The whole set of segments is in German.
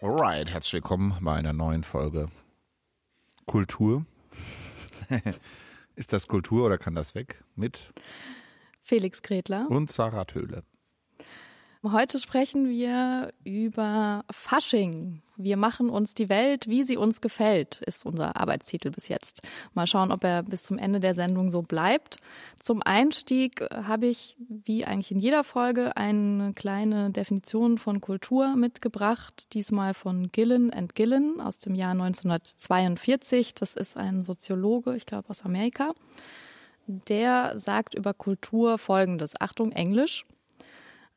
Alright, herzlich willkommen bei einer neuen Folge Kultur. Ist das Kultur oder kann das weg? Mit Felix Gretler und Sarah Töhle. Heute sprechen wir über Fasching. Wir machen uns die Welt, wie sie uns gefällt, ist unser Arbeitstitel bis jetzt. Mal schauen, ob er bis zum Ende der Sendung so bleibt. Zum Einstieg habe ich, wie eigentlich in jeder Folge, eine kleine Definition von Kultur mitgebracht. Diesmal von Gillen and Gillen aus dem Jahr 1942. Das ist ein Soziologe, ich glaube aus Amerika. Der sagt über Kultur Folgendes. Achtung, Englisch.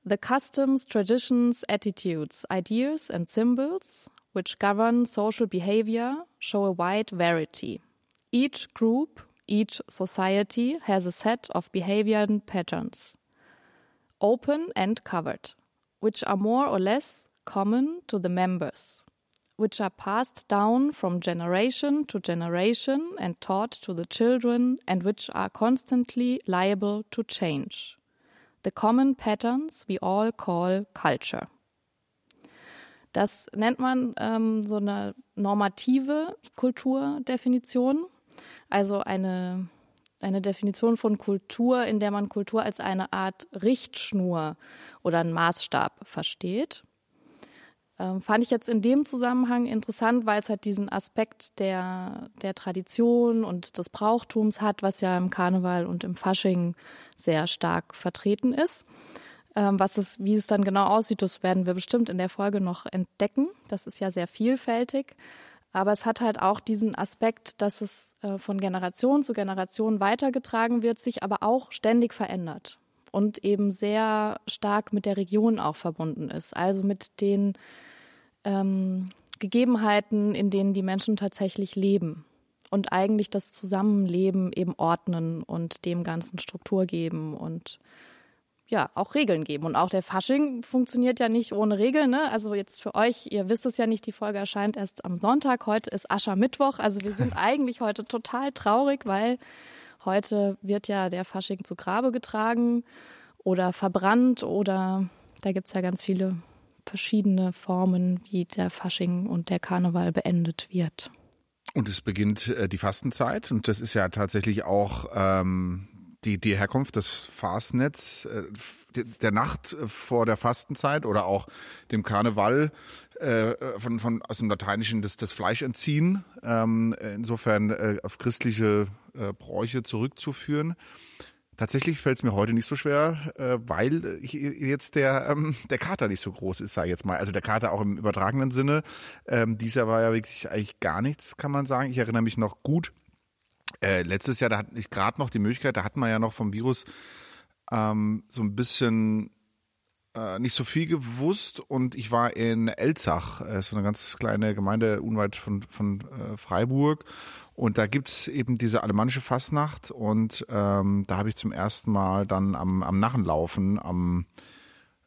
The customs, traditions, attitudes, ideas, and symbols which govern social behavior show a wide variety. Each group, each society has a set of behavior patterns, open and covered, which are more or less common to the members, which are passed down from generation to generation and taught to the children, and which are constantly liable to change the common patterns we all call culture. Das nennt man ähm, so eine normative Kulturdefinition, also eine, eine Definition von Kultur, in der man Kultur als eine Art Richtschnur oder einen Maßstab versteht. Ähm, fand ich jetzt in dem Zusammenhang interessant, weil es halt diesen Aspekt der, der Tradition und des Brauchtums hat, was ja im Karneval und im Fasching sehr stark vertreten ist. Ähm, was es, wie es dann genau aussieht, das werden wir bestimmt in der Folge noch entdecken. Das ist ja sehr vielfältig. Aber es hat halt auch diesen Aspekt, dass es äh, von Generation zu Generation weitergetragen wird, sich aber auch ständig verändert und eben sehr stark mit der Region auch verbunden ist. Also mit den ähm, Gegebenheiten, in denen die Menschen tatsächlich leben und eigentlich das Zusammenleben eben ordnen und dem Ganzen Struktur geben und ja, auch Regeln geben. Und auch der Fasching funktioniert ja nicht ohne Regeln. Ne? Also jetzt für euch, ihr wisst es ja nicht, die Folge erscheint erst am Sonntag. Heute ist Aschermittwoch. Also wir sind eigentlich heute total traurig, weil heute wird ja der Fasching zu Grabe getragen oder verbrannt oder da gibt's ja ganz viele verschiedene Formen, wie der Fasching und der Karneval beendet wird. Und es beginnt äh, die Fastenzeit und das ist ja tatsächlich auch ähm, die, die Herkunft des Fastnetz, äh, der Nacht vor der Fastenzeit oder auch dem Karneval äh, von, von aus dem Lateinischen das, das Fleisch entziehen, ähm, insofern äh, auf christliche äh, Bräuche zurückzuführen. Tatsächlich fällt es mir heute nicht so schwer, äh, weil jetzt der ähm, der Kater nicht so groß ist, sage ich jetzt mal. Also der Kater auch im übertragenen Sinne. Ähm, dieser war ja wirklich eigentlich gar nichts, kann man sagen. Ich erinnere mich noch gut. Äh, letztes Jahr, da hatte ich gerade noch die Möglichkeit, da hat man ja noch vom Virus ähm, so ein bisschen äh, nicht so viel gewusst und ich war in Elzach, äh, so eine ganz kleine Gemeinde unweit von, von äh, Freiburg und da gibt's eben diese alemannische Fastnacht und ähm, da habe ich zum ersten Mal dann am, am Narrenlaufen am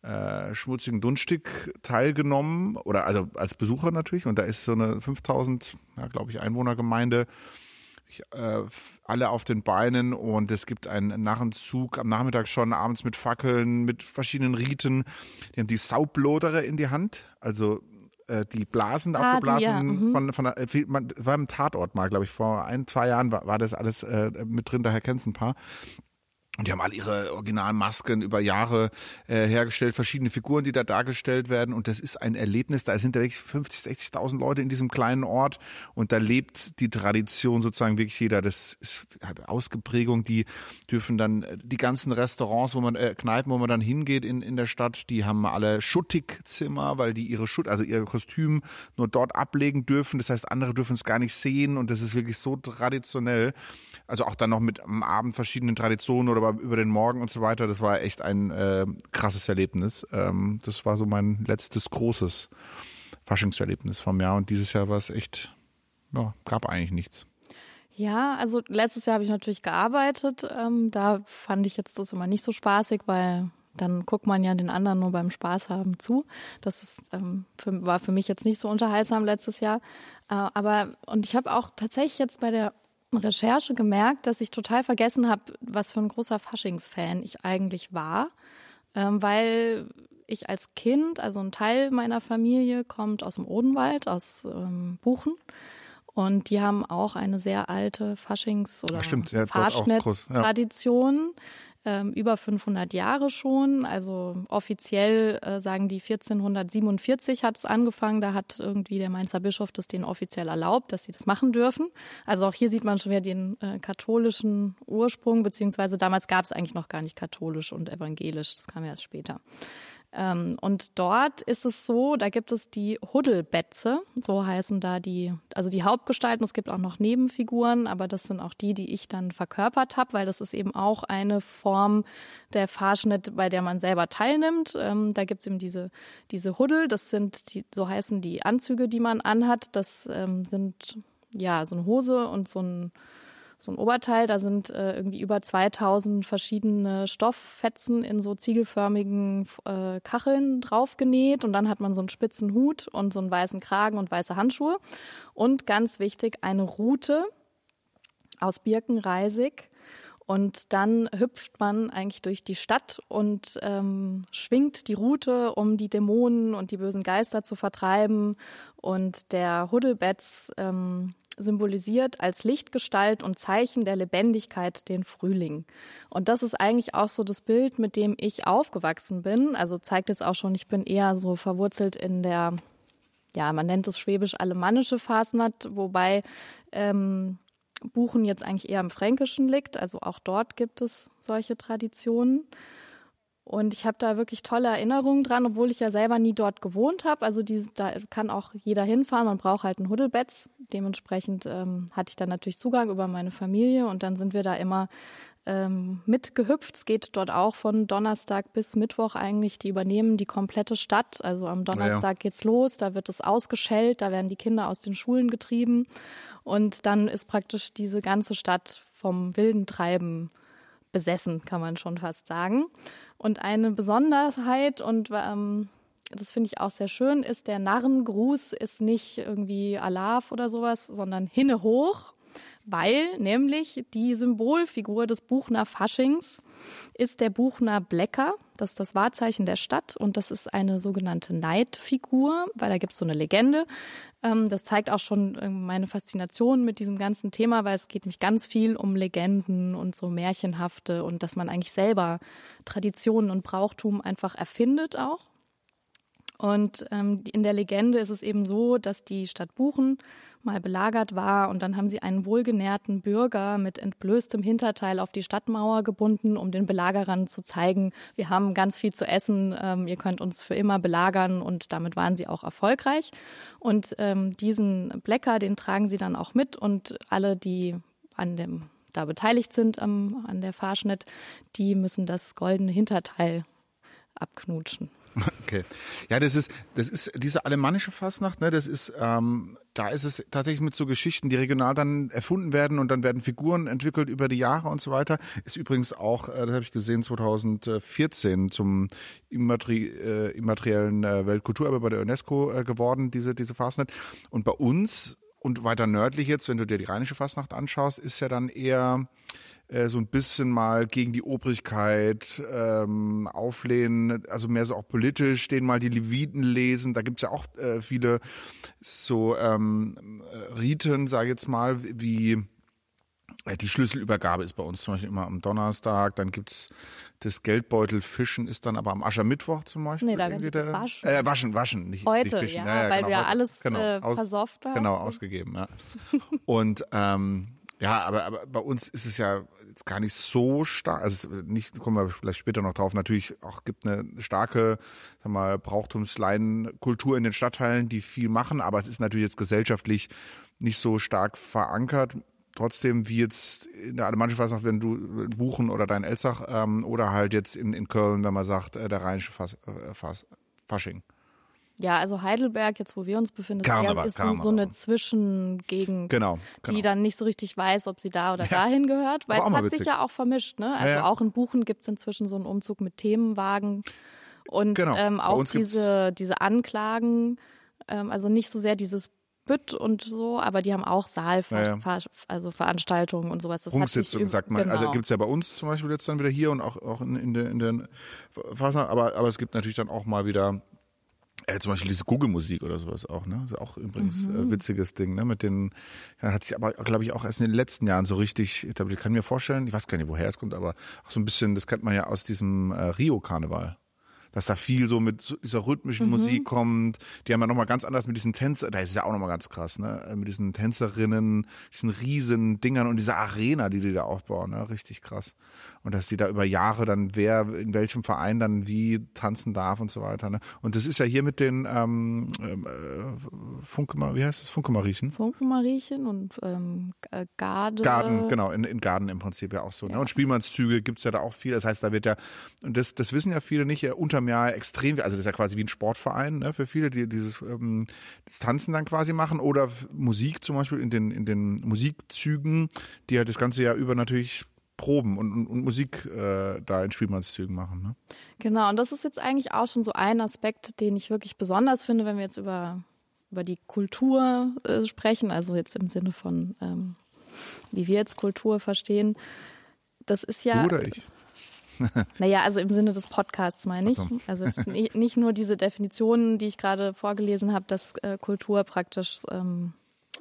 äh, schmutzigen Dunstig teilgenommen oder also als Besucher natürlich. Und da ist so eine 5000, ja, glaube ich, Einwohnergemeinde. Ich, äh, alle auf den Beinen und es gibt einen Narrenzug am Nachmittag schon, abends mit Fackeln, mit verschiedenen Riten. Die haben die Saublodere in die Hand, also äh, die Blasen ah, aufgeblasen die, ja. mhm. von, von der, man, war im Tatort mal, glaube ich, vor ein, zwei Jahren war, war das alles äh, mit drin, daher kennst ein paar. Und die haben alle ihre Originalmasken über Jahre äh, hergestellt, verschiedene Figuren, die da dargestellt werden. Und das ist ein Erlebnis. Da sind da wirklich 50, 60.000 Leute in diesem kleinen Ort. Und da lebt die Tradition sozusagen wirklich jeder. Das ist Ausgeprägung. Die dürfen dann äh, die ganzen Restaurants, wo man, äh, Kneipen, wo man dann hingeht in, in der Stadt, die haben alle Schuttigzimmer, weil die ihre Schutt, also ihr Kostüm nur dort ablegen dürfen. Das heißt, andere dürfen es gar nicht sehen. Und das ist wirklich so traditionell. Also auch dann noch mit am Abend verschiedenen Traditionen oder aber über den Morgen und so weiter, das war echt ein äh, krasses Erlebnis. Ähm, das war so mein letztes großes Faschingserlebnis vom Jahr und dieses Jahr war es echt, ja, gab eigentlich nichts. Ja, also letztes Jahr habe ich natürlich gearbeitet. Ähm, da fand ich jetzt das immer nicht so spaßig, weil dann guckt man ja den anderen nur beim Spaß haben zu. Das ist, ähm, für, war für mich jetzt nicht so unterhaltsam letztes Jahr. Äh, aber und ich habe auch tatsächlich jetzt bei der Recherche gemerkt, dass ich total vergessen habe, was für ein großer Faschingsfan ich eigentlich war, ähm, weil ich als Kind, also ein Teil meiner Familie kommt aus dem Odenwald, aus ähm, Buchen. Und die haben auch eine sehr alte Faschings- oder ja, Faschnetz-Tradition. Ja ähm, über 500 Jahre schon. Also offiziell äh, sagen die 1447 hat es angefangen. Da hat irgendwie der Mainzer Bischof das denen offiziell erlaubt, dass sie das machen dürfen. Also auch hier sieht man schon wieder den äh, katholischen Ursprung, beziehungsweise damals gab es eigentlich noch gar nicht katholisch und evangelisch. Das kam erst später. Ähm, und dort ist es so, da gibt es die Huddelbetze, so heißen da die, also die Hauptgestalten. Es gibt auch noch Nebenfiguren, aber das sind auch die, die ich dann verkörpert habe, weil das ist eben auch eine Form der Fahrschnitt, bei der man selber teilnimmt. Ähm, da gibt es eben diese, diese Huddel, das sind die, so heißen die Anzüge, die man anhat. Das ähm, sind ja so eine Hose und so ein so ein Oberteil. Da sind äh, irgendwie über 2000 verschiedene Stofffetzen in so ziegelförmigen äh, Kacheln draufgenäht. Und dann hat man so einen spitzen Hut und so einen weißen Kragen und weiße Handschuhe. Und ganz wichtig, eine Rute aus Birkenreisig. Und dann hüpft man eigentlich durch die Stadt und ähm, schwingt die Route, um die Dämonen und die bösen Geister zu vertreiben. Und der Huddlebetz ähm, symbolisiert als Lichtgestalt und Zeichen der Lebendigkeit den Frühling. Und das ist eigentlich auch so das Bild, mit dem ich aufgewachsen bin. Also zeigt jetzt auch schon, ich bin eher so verwurzelt in der, ja, man nennt es schwäbisch-alemannische Fasnacht, wobei ähm, Buchen jetzt eigentlich eher im Fränkischen liegt. Also auch dort gibt es solche Traditionen. Und ich habe da wirklich tolle Erinnerungen dran, obwohl ich ja selber nie dort gewohnt habe. Also die, da kann auch jeder hinfahren. Man braucht halt ein Huddlebett. Dementsprechend ähm, hatte ich dann natürlich Zugang über meine Familie und dann sind wir da immer ähm, mitgehüpft. Es geht dort auch von Donnerstag bis Mittwoch eigentlich. Die übernehmen die komplette Stadt. Also am Donnerstag ja. geht's los. Da wird es ausgeschellt. Da werden die Kinder aus den Schulen getrieben. Und dann ist praktisch diese ganze Stadt vom wilden Treiben besessen, kann man schon fast sagen. Und eine Besonderheit und ähm, das finde ich auch sehr schön, ist der Narrengruß ist nicht irgendwie Alaf oder sowas, sondern Hinne hoch weil nämlich die Symbolfigur des Buchner Faschings ist der Buchner Blecker. Das ist das Wahrzeichen der Stadt und das ist eine sogenannte Neidfigur, weil da gibt es so eine Legende. Ähm, das zeigt auch schon meine Faszination mit diesem ganzen Thema, weil es geht mich ganz viel um Legenden und so Märchenhafte und dass man eigentlich selber Traditionen und Brauchtum einfach erfindet auch. Und ähm, in der Legende ist es eben so, dass die Stadt Buchen mal belagert war und dann haben sie einen wohlgenährten Bürger mit entblößtem Hinterteil auf die Stadtmauer gebunden, um den Belagerern zu zeigen, wir haben ganz viel zu essen, ähm, ihr könnt uns für immer belagern und damit waren sie auch erfolgreich. Und ähm, diesen Blecker, den tragen sie dann auch mit und alle, die an dem da beteiligt sind am, an der Fahrschnitt, die müssen das goldene Hinterteil abknutschen. Okay. Ja, das ist, das ist diese alemannische Fastnacht, ne, das ist, ähm, da ist es tatsächlich mit so Geschichten, die regional dann erfunden werden und dann werden Figuren entwickelt über die Jahre und so weiter. Ist übrigens auch, äh, das habe ich gesehen, 2014 zum immateri äh, immateriellen äh, Weltkulturerbe bei der UNESCO äh, geworden, diese, diese Fastnacht. Und bei uns und weiter nördlich jetzt, wenn du dir die rheinische Fastnacht anschaust, ist ja dann eher äh, so ein bisschen mal gegen die Obrigkeit ähm, auflehnen, also mehr so auch politisch, denen mal die Leviten lesen. Da gibt's ja auch äh, viele so ähm, Riten, sage ich jetzt mal, wie äh, die Schlüsselübergabe ist bei uns zum Beispiel immer am Donnerstag, dann gibt's das Geldbeutelfischen ist dann aber am Aschermittwoch zum Beispiel. Nee, da wird waschen. Äh, waschen, waschen, nicht, Heute, nicht ja, ja, weil genau, wir ja alles genau, äh, aus, haben. Genau, ausgegeben, ja. Und ähm, ja, aber, aber bei uns ist es ja jetzt gar nicht so stark, also nicht, kommen wir vielleicht später noch drauf, natürlich auch gibt eine starke, sag mal, Brauchtumsleinkultur in den Stadtteilen, die viel machen, aber es ist natürlich jetzt gesellschaftlich nicht so stark verankert. Trotzdem, wie jetzt in der Alemannischen Fasnacht, wenn du in Buchen oder dein Elsach ähm, oder halt jetzt in, in Köln, wenn man sagt, äh, der rheinische Fas, äh, Fas, Fasching. Ja, also Heidelberg, jetzt wo wir uns befinden, Karneval, ist so, so eine Zwischengegend, genau, genau. die dann nicht so richtig weiß, ob sie da oder ja. dahin gehört, weil es hat witzig. sich ja auch vermischt. Ne? Also ja, auch in Buchen gibt es inzwischen so einen Umzug mit Themenwagen und genau. ähm, auch diese, diese Anklagen, ähm, also nicht so sehr dieses Bütt und so, aber die haben auch Saal, Ja, ja. also Veranstaltungen und sowas. Das üb- sagt man. Also genau. gibt's ja bei uns zum Beispiel jetzt dann wieder hier und auch, auch in, in der, in der Phase, aber, aber es gibt natürlich dann auch mal wieder äh, zum Beispiel diese Google-Musik oder sowas auch, ne? Das ist auch übrigens Mhm. äh, witziges Ding, ne? Mit den, ja, hat sich aber, glaube ich, auch erst in den letzten Jahren so richtig etabliert. Ich kann mir vorstellen, ich weiß gar nicht, woher es kommt, aber auch so ein bisschen, das kennt man ja aus diesem äh, Rio-Karneval. Dass da viel so mit dieser rhythmischen Musik kommt. Die haben ja nochmal ganz anders mit diesen Tänzer, da ist es ja auch nochmal ganz krass, ne? Äh, Mit diesen Tänzerinnen, diesen riesen Dingern und dieser Arena, die die da aufbauen, ne? Richtig krass. Und dass die da über Jahre dann, wer in welchem Verein dann wie tanzen darf und so weiter, ne? Und das ist ja hier mit den ähm, ähm, äh, Funke, wie heißt das? Funke-Mariechen? Funkenmariechen und ähm, G- Garde. Garden, genau, in, in Garden im Prinzip ja auch so. Ne? Und Spielmannszüge gibt's ja da auch viel. Das heißt, da wird ja, und das, das wissen ja viele nicht, ja, unterm Jahr extrem, also das ist ja quasi wie ein Sportverein ne, für viele, die dieses ähm, das Tanzen dann quasi machen oder Musik zum Beispiel in den, in den Musikzügen, die halt das ganze Jahr über natürlich Proben und, und, und Musik äh, da in Spielmannszügen machen. Ne? Genau, und das ist jetzt eigentlich auch schon so ein Aspekt, den ich wirklich besonders finde, wenn wir jetzt über, über die Kultur äh, sprechen, also jetzt im Sinne von, ähm, wie wir jetzt Kultur verstehen. Das ist ja. Oder ich? Naja, also im Sinne des Podcasts meine ich. Also nicht, nur diese Definitionen, die ich gerade vorgelesen habe, dass äh, Kultur praktisch ähm,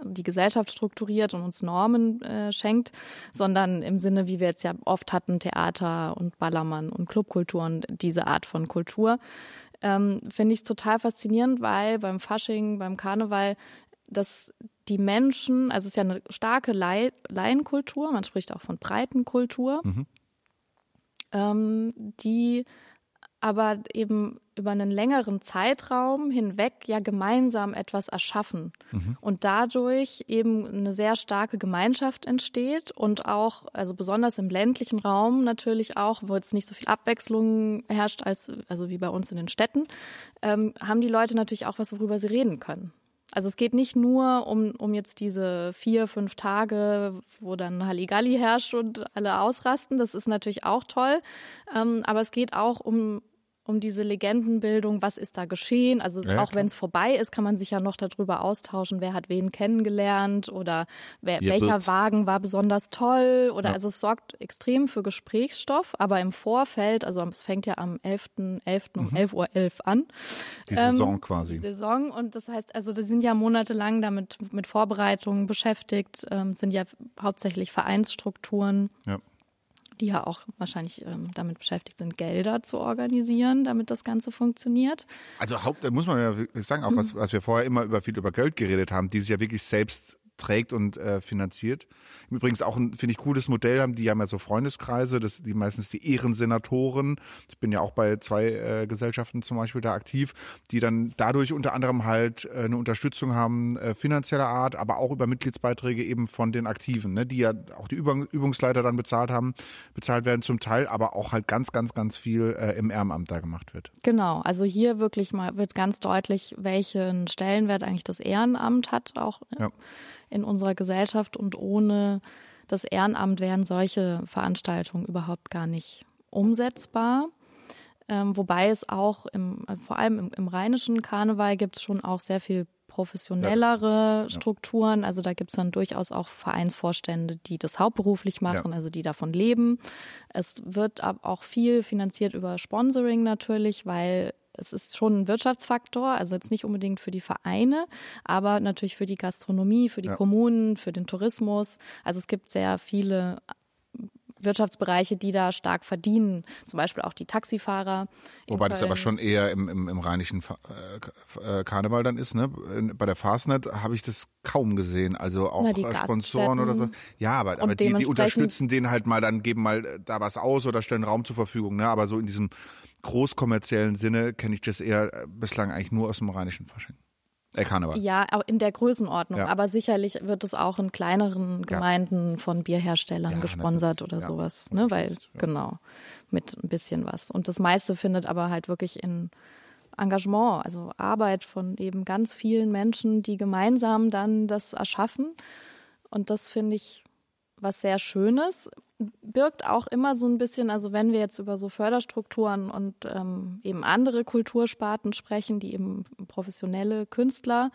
die Gesellschaft strukturiert und uns Normen äh, schenkt, sondern im Sinne, wie wir jetzt ja oft hatten, Theater und Ballermann und Clubkultur und diese Art von Kultur. Ähm, Finde ich total faszinierend, weil beim Fasching, beim Karneval, dass die Menschen, also es ist ja eine starke Lai Laienkultur, man spricht auch von Breitenkultur, ähm, die aber eben über einen längeren Zeitraum hinweg ja gemeinsam etwas erschaffen und dadurch eben eine sehr starke Gemeinschaft entsteht und auch, also besonders im ländlichen Raum natürlich auch, wo jetzt nicht so viel Abwechslung herrscht als also wie bei uns in den Städten, ähm, haben die Leute natürlich auch was, worüber sie reden können. Also es geht nicht nur um, um jetzt diese vier, fünf Tage, wo dann Halligalli herrscht und alle ausrasten. Das ist natürlich auch toll. Ähm, aber es geht auch um, um diese Legendenbildung, was ist da geschehen. Also Ja, auch wenn es vorbei ist, kann man sich ja noch darüber austauschen, wer hat wen kennengelernt oder wer, welcher wird's? Wagen war besonders toll. Oder Ja. also es sorgt extrem für Gesprächsstoff. Aber im Vorfeld, also es fängt ja am 11.11. um 11.11 Uhr an. Die Ähm, Saison quasi. Saison und das heißt, also die sind ja monatelang damit mit Vorbereitungen beschäftigt, ähm, sind ja hauptsächlich Vereinsstrukturen, Ja. Die ja auch wahrscheinlich ähm, damit beschäftigt sind, Gelder zu organisieren, damit das Ganze funktioniert. Also Haupt, muss man ja sagen, auch was, was wir vorher immer über viel über Geld geredet haben, die sich ja wirklich selbst trägt und äh, finanziert. Übrigens auch ein, finde ich, cooles Modell haben, die haben ja so Freundeskreise, das, die meistens die Ehrensenatoren. Ich bin ja auch bei zwei äh, Gesellschaften zum Beispiel da aktiv, die dann dadurch unter anderem halt äh, eine Unterstützung haben, äh, finanzieller Art, aber auch über Mitgliedsbeiträge eben von den Aktiven, ne, die ja auch die Übung, Übungsleiter dann bezahlt haben, bezahlt werden zum Teil, aber auch halt ganz, ganz, ganz viel äh, im Ehrenamt da gemacht wird. Genau, also hier wirklich mal wird ganz deutlich, welchen Stellenwert eigentlich das Ehrenamt hat, auch Ja. In unserer Gesellschaft. Und ohne das Ehrenamt wären solche Veranstaltungen überhaupt gar nicht umsetzbar. Ähm, wobei es auch im, äh, vor allem im, im rheinischen Karneval gibt es schon auch sehr viel professionellere Strukturen. Also da gibt es dann durchaus auch Vereinsvorstände, die das hauptberuflich machen, Ja. also die davon leben. Es wird auch viel finanziert über Sponsoring natürlich, weil es ist schon ein Wirtschaftsfaktor, also jetzt nicht unbedingt für die Vereine, aber natürlich für die Gastronomie, für die Ja. Kommunen, für den Tourismus. Also es gibt sehr viele Wirtschaftsbereiche, die da stark verdienen, zum Beispiel auch die Taxifahrer. Wobei das aber schon eher im, im, im rheinischen äh, äh, Karneval dann ist, ne? Bei der Fastnet habe ich das kaum gesehen. Also auch Na, Sponsoren oder so. Ja, aber, aber die, die unterstützen den halt mal, dann geben mal äh, da was aus oder stellen Raum zur Verfügung, ne? Aber so in diesem großkommerziellen Sinne kenne ich das eher äh, bislang eigentlich nur aus dem rheinischen Fasching. Äh, Karneval. Ja, auch in der Größenordnung. Ja. Aber sicherlich wird es auch in kleineren Gemeinden von Bierherstellern Ja, gesponsert natürlich. oder Ja, sowas. Ne? Weil, ja. genau, mit ein bisschen was. Und das meiste findet aber halt wirklich in Engagement, also Arbeit von eben ganz vielen Menschen, die gemeinsam dann das erschaffen. Und das finde ich was sehr Schönes, birgt auch immer so ein bisschen, also wenn wir jetzt über so Förderstrukturen und ähm, eben andere Kultursparten sprechen, die eben professionelle Künstler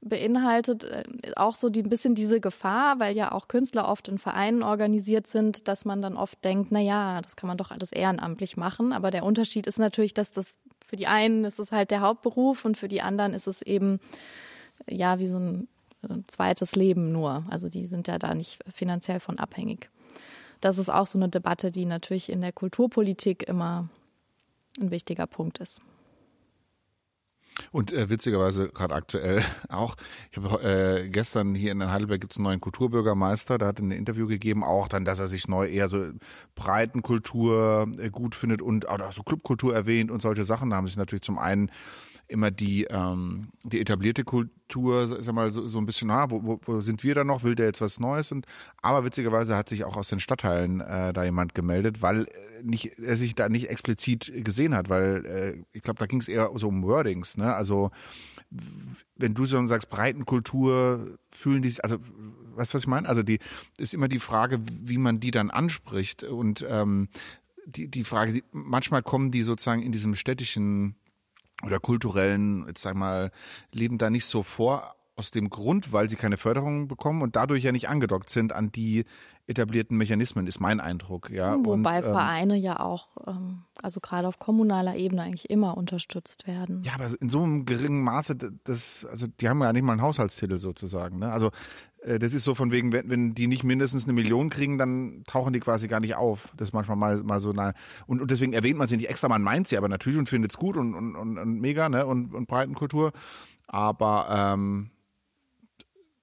beinhaltet, äh, auch so die, ein bisschen diese Gefahr, weil ja auch Künstler oft in Vereinen organisiert sind, dass man dann oft denkt, na ja, das kann man doch alles ehrenamtlich machen. Aber der Unterschied ist natürlich, dass das für die einen ist es halt der Hauptberuf und für die anderen ist es eben ja wie so ein zweites Leben nur. Also die sind ja da nicht finanziell von abhängig. Das ist auch so eine Debatte, die natürlich in der Kulturpolitik immer ein wichtiger Punkt ist. Und äh, witzigerweise gerade aktuell auch, ich habe äh, gestern hier in Heidelberg gibt es einen neuen Kulturbürgermeister, der hat ein Interview gegeben, auch dann, dass er sich neu eher so Breitenkultur äh, gut findet und auch so Clubkultur erwähnt und solche Sachen. Da haben sich natürlich zum einen immer die, ähm, die etablierte Kultur, sag mal, so, so ein bisschen, ah, wo, wo, wo sind wir da noch? Will der jetzt was Neues? Und aber witzigerweise hat sich auch aus den Stadtteilen äh, da jemand gemeldet, weil äh, nicht, er sich da nicht explizit gesehen hat, weil äh, ich glaube, da ging es eher so um Wordings, ne? Also wenn du so sagst, Breitenkultur, fühlen die sich, also weißt du, was ich meine? Also die ist immer die Frage, wie man die dann anspricht und ähm, die, die Frage, manchmal kommen die sozusagen in diesem städtischen oder kulturellen, jetzt sag mal, Leben da nicht so vor, aus dem Grund, weil sie keine Förderung bekommen und dadurch ja nicht angedockt sind an die etablierten Mechanismen, ist mein Eindruck. Ja. Wobei und, ähm, Vereine ja auch, ähm, also gerade auf kommunaler Ebene eigentlich immer unterstützt werden. Ja, aber in so einem geringen Maße, das, also die haben ja nicht mal einen Haushaltstitel sozusagen. Ne? Also das ist so von wegen, wenn, wenn die nicht mindestens eine Million kriegen, dann tauchen die quasi gar nicht auf. Das ist manchmal mal, mal so nah. Und, und deswegen erwähnt man sie nicht extra, man meint sie aber natürlich und findet es gut und, und, und, und mega, ne? Und, und Breitenkultur. Aber ähm,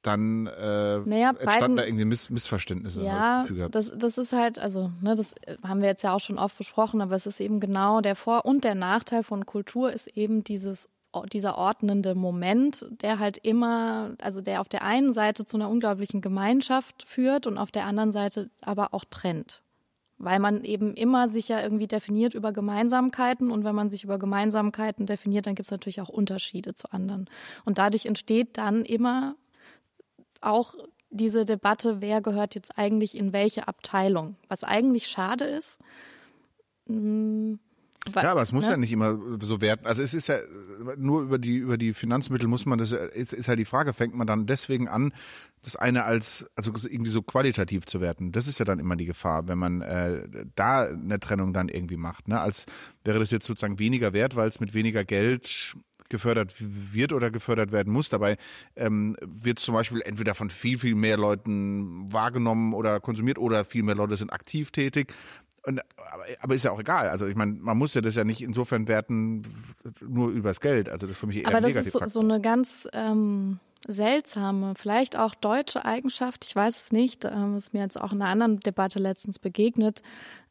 dann äh, naja, entstanden da irgendwie Miss Missverständnisse. Ja, das, das ist halt, also, ne, das haben wir jetzt ja auch schon oft besprochen, aber es ist eben genau der Vor- und der Nachteil von Kultur ist eben dieses dieser ordnende Moment, der halt immer, also der auf der einen Seite zu einer unglaublichen Gemeinschaft führt und auf der anderen Seite aber auch trennt. Weil man eben immer sich ja irgendwie definiert über Gemeinsamkeiten und wenn man sich über Gemeinsamkeiten definiert, dann gibt es natürlich auch Unterschiede zu anderen. Und dadurch entsteht dann immer auch diese Debatte, wer gehört jetzt eigentlich in welche Abteilung, was eigentlich schade ist. Hm, ja, aber es muss ne? ja nicht immer so werten. Also es ist ja nur über die über die Finanzmittel muss man das ist, ist halt die Frage, fängt man dann deswegen an, das eine als also irgendwie so qualitativ zu werten. Das ist ja dann immer die Gefahr, wenn man äh, da eine Trennung dann irgendwie macht, ne? Als wäre das jetzt sozusagen weniger wert, weil es mit weniger Geld gefördert wird oder gefördert werden muss. Dabei ähm, wird zum Beispiel entweder von viel, viel mehr Leuten wahrgenommen oder konsumiert oder viel mehr Leute sind aktiv tätig. Und, aber, aber ist ja auch egal. Also ich meine, man muss ja das ja nicht insofern werten nur übers Geld. Also das ist für mich eher aber das ist so, so eine ganz ähm, seltsame, vielleicht auch deutsche Eigenschaft. Ich weiß es nicht. Ähm, ist mir jetzt auch in einer anderen Debatte letztens begegnet,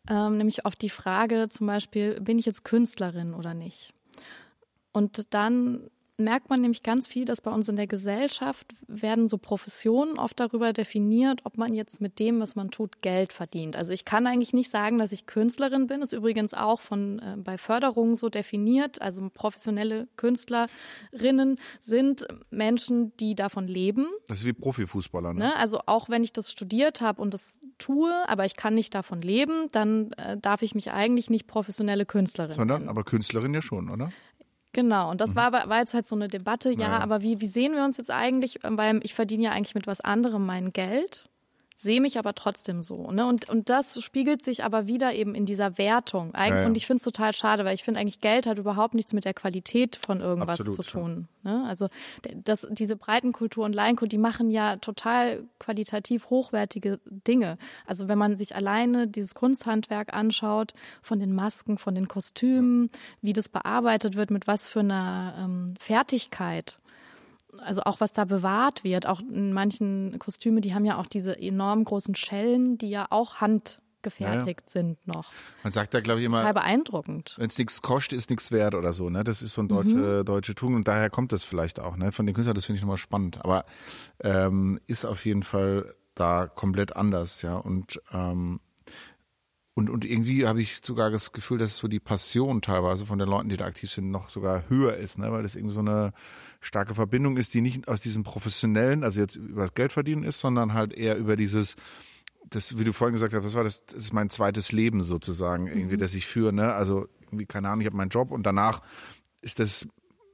ähm, nämlich auf die Frage zum Beispiel: Bin ich jetzt Künstlerin oder nicht? Und dann merkt man nämlich ganz viel, dass bei uns in der Gesellschaft werden so Professionen oft darüber definiert, ob man jetzt mit dem, was man tut, Geld verdient. Also ich kann eigentlich nicht sagen, dass ich Künstlerin bin. Ist übrigens auch von äh, bei Förderungen so definiert. Also professionelle Künstlerinnen sind Menschen, die davon leben. Das ist wie Profifußballer. Ne? ne? Also auch wenn ich das studiert habe und das tue, aber ich kann nicht davon leben, dann äh, darf ich mich eigentlich nicht professionelle Künstlerin. Sondern nennen. aber Künstlerin ja schon, oder? Genau, und das mhm. war, war jetzt halt so eine Debatte, ja, naja. aber wie, wie sehen wir uns jetzt eigentlich, weil ich verdiene ja eigentlich mit was anderem mein Geld sehe mich aber trotzdem so. Ne? Und, und das spiegelt sich aber wieder eben in dieser Wertung. Eig ja, ja. Und ich finde es total schade, weil ich finde eigentlich Geld hat überhaupt nichts mit der Qualität von irgendwas Absolut, zu tun. Ja. Ne? Also das, diese Breitenkultur und Laienkultur, die machen ja total qualitativ hochwertige Dinge. Also wenn man sich alleine dieses Kunsthandwerk anschaut, von den Masken, von den Kostümen, wie das bearbeitet wird, mit was für einer ähm, Fertigkeit also auch was da bewahrt wird, auch in manchen Kostüme, die haben ja auch diese enorm großen Schellen, die ja auch handgefertigt ja, sind noch. Man sagt da, glaube ich, immer. Total beeindruckend. Wenn es nichts kostet, ist nichts wert oder so, ne? Das ist so ein deutsche, mhm. deutsche Tugend und daher kommt das vielleicht auch, ne? Von den Künstlern, das finde ich nochmal spannend. Aber ähm, ist auf jeden Fall da komplett anders, ja. Und ähm, und, und irgendwie habe ich sogar das Gefühl, dass so die Passion teilweise von den Leuten, die da aktiv sind, noch sogar höher ist, ne? weil das irgendwie so eine starke Verbindung ist, die nicht aus diesem professionellen, also jetzt über das Geld verdienen ist, sondern halt eher über dieses das, wie du vorhin gesagt hast, was war das? Das ist mein zweites Leben sozusagen, irgendwie, mhm. das ich führe, ne? Also irgendwie, keine Ahnung, ich habe meinen Job und danach ist das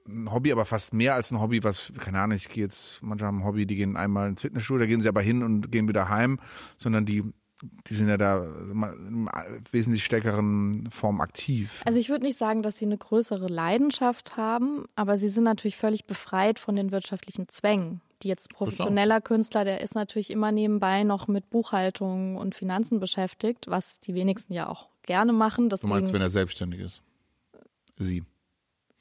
ein Hobby, aber fast mehr als ein Hobby, was, keine Ahnung, ich gehe jetzt, manche haben ein Hobby, die gehen einmal ins Fitnessstudio, da gehen sie aber hin und gehen wieder heim, sondern die die sind ja da in wesentlich stärkeren Form aktiv. Also ich würde nicht sagen, dass sie eine größere Leidenschaft haben, aber sie sind natürlich völlig befreit von den wirtschaftlichen Zwängen. Die jetzt professioneller Künstler, der ist natürlich immer nebenbei noch mit Buchhaltung und Finanzen beschäftigt, was die wenigsten ja auch gerne machen. Deswegen, du meinst, wenn er selbstständig ist? Sie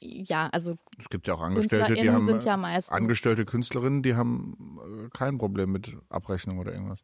ja, also es gibt ja auch Angestellte, die haben ja Angestellte Künstlerinnen, die haben äh, kein Problem mit Abrechnung oder irgendwas.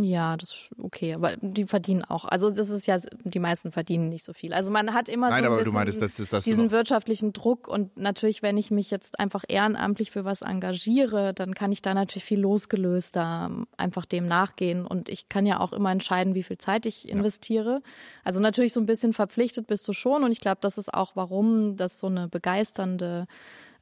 Ja, das ist okay, aber die verdienen auch. Also das ist ja, die meisten verdienen nicht so viel. Also man hat immer Nein, so aber du meintest, das ist das diesen wirtschaftlichen Druck und natürlich, wenn ich mich jetzt einfach ehrenamtlich für was engagiere, dann kann ich da natürlich viel losgelöster einfach dem nachgehen und ich kann ja auch immer entscheiden, wie viel Zeit ich investiere. Ja. Also natürlich so ein bisschen verpflichtet bist du schon und ich glaube, das ist auch, warum das so eine begeisternde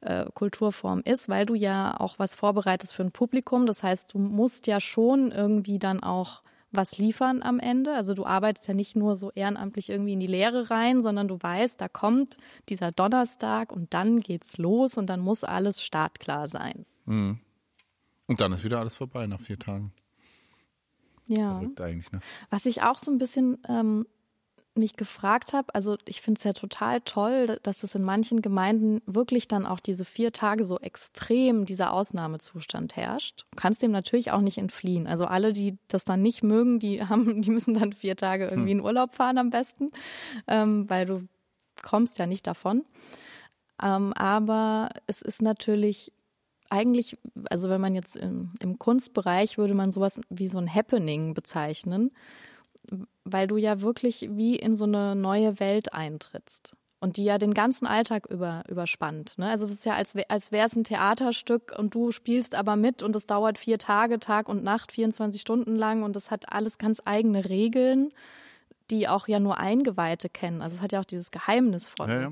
äh, Kulturform ist, weil du ja auch was vorbereitest für ein Publikum. Das heißt, du musst ja schon irgendwie dann auch was liefern am Ende. Also du arbeitest ja nicht nur so ehrenamtlich irgendwie in die Lehre rein, sondern du weißt, da kommt dieser Donnerstag und dann geht's los und dann muss alles startklar sein. Mhm. Und dann ist wieder alles vorbei nach vier Tagen. Ja. Ne? Was ich auch so ein bisschen ähm, mich gefragt habe, also ich finde es ja total toll, dass es in manchen Gemeinden wirklich dann auch diese vier Tage so extrem dieser Ausnahmezustand herrscht. Du kannst dem natürlich auch nicht entfliehen. Also alle, die das dann nicht mögen, die haben, die müssen dann vier Tage irgendwie hm. in Urlaub fahren am besten, ähm, weil du kommst ja nicht davon. Ähm, aber es ist natürlich eigentlich, also wenn man jetzt im, im Kunstbereich würde man sowas wie so ein Happening bezeichnen weil du ja wirklich wie in so eine neue Welt eintrittst und die ja den ganzen Alltag über überspannt. Ne? Also es ist ja, als, als wäre es ein Theaterstück und du spielst aber mit und es dauert vier Tage, Tag und Nacht, 24 Stunden lang und es hat alles ganz eigene Regeln, die auch ja nur Eingeweihte kennen. Also es hat ja auch dieses Geheimnisvolle. Ja, ja.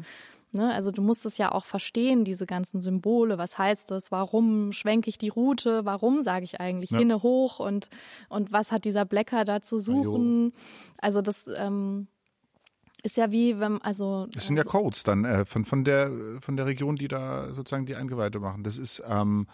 Ne? Also du musst es ja auch verstehen, diese ganzen Symbole. Was heißt das? Warum schwenke ich die Route? Warum sage ich eigentlich ja. hinne hoch? Und, und was hat dieser Blecker da zu suchen? Also das ähm, ist ja wie, wenn, also. Das sind ja Codes dann äh, von, von, der, von der Region, die da sozusagen die Eingeweihte machen. Das ist, ähm,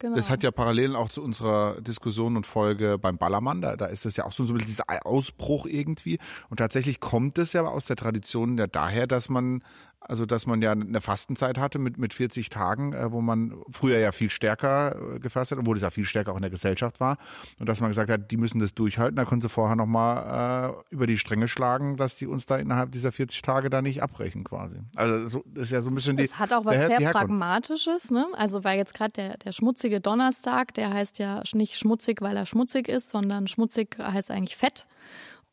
Genau. Das hat ja Parallelen auch zu unserer Diskussion und Folge beim Ballermann. Da, da ist das ja auch so ein bisschen dieser Ausbruch irgendwie. Und tatsächlich kommt es ja aus der Tradition ja daher, dass man also dass man ja eine Fastenzeit hatte mit, mit 40 Tagen, äh, wo man früher ja viel stärker äh, gefastet hat, obwohl es ja viel stärker auch in der Gesellschaft war. Und dass man gesagt hat, die müssen das durchhalten, da können sie vorher nochmal äh, über die Stränge schlagen, dass die uns da innerhalb dieser 40 Tage da nicht abbrechen quasi. Also so, das ist ja so ein bisschen die. Es hat auch was sehr Pragmatisches, ne? Also weil jetzt gerade der, der schmutzige Donnerstag, der heißt ja nicht schmutzig, weil er schmutzig ist, sondern schmutzig heißt eigentlich fett.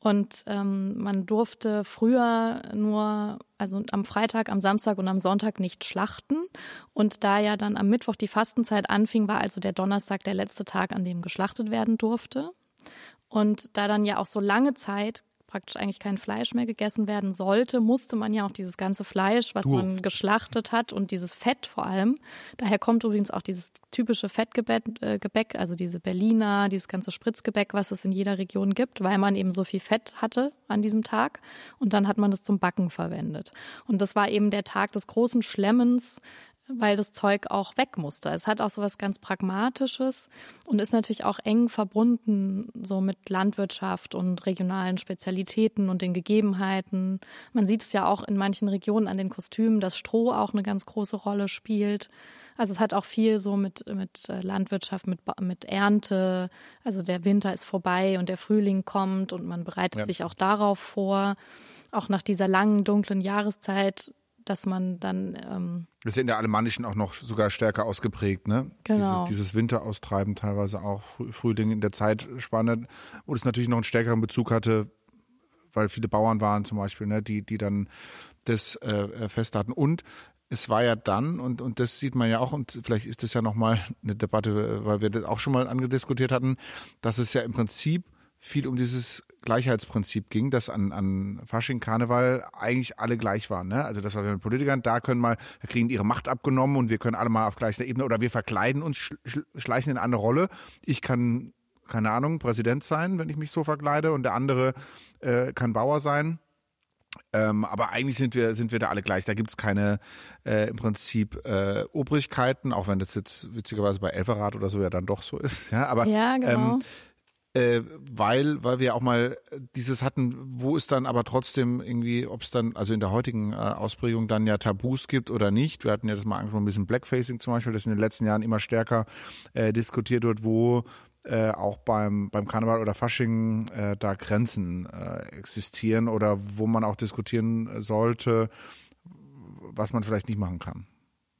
Und ähm, man durfte früher nur, also am Freitag, am Samstag und am Sonntag nicht schlachten. Und da ja dann am Mittwoch die Fastenzeit anfing, war also der Donnerstag der letzte Tag, an dem geschlachtet werden durfte. Und da dann ja auch so lange Zeit praktisch eigentlich kein Fleisch mehr gegessen werden sollte, musste man ja auch dieses ganze Fleisch, was Durft. man geschlachtet hat und dieses Fett vor allem. Daher kommt übrigens auch dieses typische Fettgebäck, äh, Gebäck, also diese Berliner, dieses ganze Spritzgebäck, was es in jeder Region gibt, weil man eben so viel Fett hatte an diesem Tag. Und dann hat man das zum Backen verwendet. Und das war eben der Tag des großen Schlemmens weil das Zeug auch weg musste. Es hat auch so was ganz Pragmatisches und ist natürlich auch eng verbunden so mit Landwirtschaft und regionalen Spezialitäten und den Gegebenheiten. Man sieht es ja auch in manchen Regionen an den Kostümen, dass Stroh auch eine ganz große Rolle spielt. Also es hat auch viel so mit, mit äh, Landwirtschaft, mit, mit Ernte. Also der Winter ist vorbei und der Frühling kommt und man bereitet ja. sich auch darauf vor. Auch nach dieser langen, dunklen Jahreszeit dass man dann. Ähm, das ist in der alemannischen auch noch sogar stärker ausgeprägt, ne? Genau. Dieses, dieses Winteraustreiben teilweise auch, Frühling in der Zeitspanne, wo es natürlich noch einen stärkeren Bezug hatte, weil viele Bauern waren zum Beispiel, ne, die, die dann das äh, äh fest hatten. Und es war ja dann, und, und das sieht man ja auch, und vielleicht ist das ja nochmal eine Debatte, weil wir das auch schon mal angediskutiert hatten, dass es ja im Prinzip viel um dieses Gleichheitsprinzip ging, dass an, an Fasching, Karneval eigentlich alle gleich waren. Ne? Also das war mit Politikern, da können mal, da kriegen ihre Macht abgenommen und wir können alle mal auf gleicher Ebene oder wir verkleiden uns, schleichen in eine andere Rolle. Ich kann keine Ahnung, Präsident sein, wenn ich mich so verkleide, und der andere äh, kann Bauer sein. Ähm, aber eigentlich sind wir sind wir da alle gleich. Da gibt's keine äh, im Prinzip äh, Obrigkeiten, auch wenn das jetzt witzigerweise bei Elferrad oder so ja dann doch so ist. Ja, aber ja, genau. ähm, äh, weil, weil wir auch mal dieses hatten, wo es dann aber trotzdem irgendwie, ob es dann, also in der heutigen äh, Ausprägung dann ja Tabus gibt oder nicht. Wir hatten ja das mal angesprochen, ein bisschen Blackfacing zum Beispiel, das in den letzten Jahren immer stärker äh, diskutiert wird, wo äh, auch beim, beim Karneval oder Fasching äh, da Grenzen äh, existieren oder wo man auch diskutieren sollte, was man vielleicht nicht machen kann.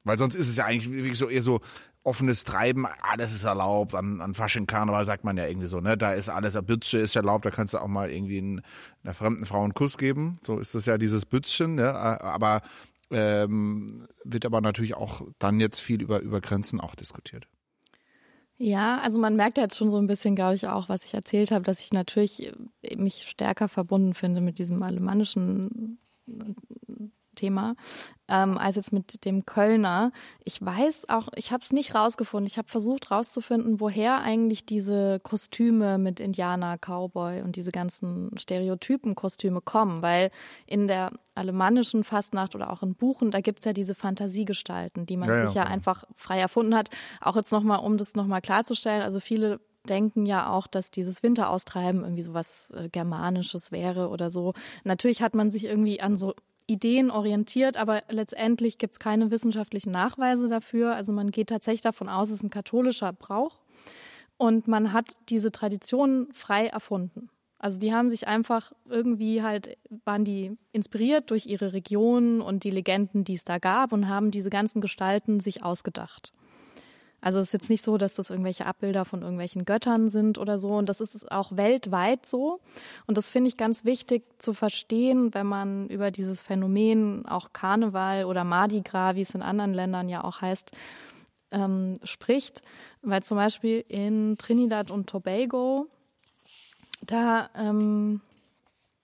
Weil sonst ist es ja eigentlich wirklich so eher so offenes Treiben, alles ist erlaubt. An, an Fasching Karneval sagt man ja irgendwie so, ne? Da ist alles, ein Bützche ist erlaubt, da kannst du auch mal irgendwie einer fremden Frau einen Kuss geben. So ist das ja dieses Bützchen, ne? Aber ähm, wird aber natürlich auch dann jetzt viel über, über Grenzen auch diskutiert. Ja, also man merkt ja jetzt schon so ein bisschen, glaube ich, auch, was ich erzählt habe, dass ich natürlich mich stärker verbunden finde mit diesem alemannischen Thema, ähm, als jetzt mit dem Kölner. Ich weiß auch, ich habe es nicht rausgefunden. Ich habe versucht rauszufinden, woher eigentlich diese Kostüme mit Indianer, Cowboy und diese ganzen Stereotypen-Kostüme kommen, weil in der alemannischen Fastnacht oder auch in Buchen, da gibt's ja diese Fantasiegestalten, die man ja, sich ja, ja einfach frei erfunden hat. Auch jetzt nochmal, um das nochmal klarzustellen, also viele denken ja auch, dass dieses Winteraustreiben irgendwie so was äh, Germanisches wäre oder so. Natürlich hat man sich irgendwie an so Ideen orientiert, aber letztendlich gibt es keine wissenschaftlichen Nachweise dafür. Also man geht tatsächlich davon aus, es ist ein katholischer Brauch und man hat diese Tradition frei erfunden. Also die haben sich einfach irgendwie halt, waren die inspiriert durch ihre Region und die Legenden, die es da gab und haben diese ganzen Gestalten sich ausgedacht. Also es ist jetzt nicht so, dass das irgendwelche Abbilder von irgendwelchen Göttern sind oder so. Und das ist auch weltweit so. Und das finde ich ganz wichtig zu verstehen, wenn man über dieses Phänomen auch Karneval oder Mardi Gras, wie es in anderen Ländern ja auch heißt, ähm, spricht. Weil zum Beispiel in Trinidad und Tobago, da ähm,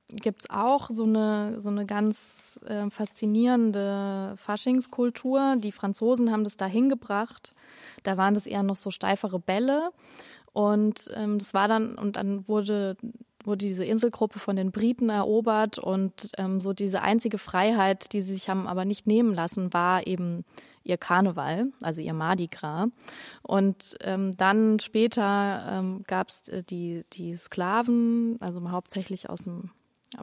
gibt es auch so eine, so eine ganz äh, faszinierende Faschingskultur. Die Franzosen haben das da hingebracht da waren das eher noch so steifere Bälle. Und ähm, das war dann, und dann wurde, wurde diese Inselgruppe von den Briten erobert und ähm, so diese einzige Freiheit, die sie sich haben aber nicht nehmen lassen, war eben ihr Karneval, also ihr Mardi Gras. Und ähm, dann später ähm, gab es äh, die, die Sklaven, also hauptsächlich aus dem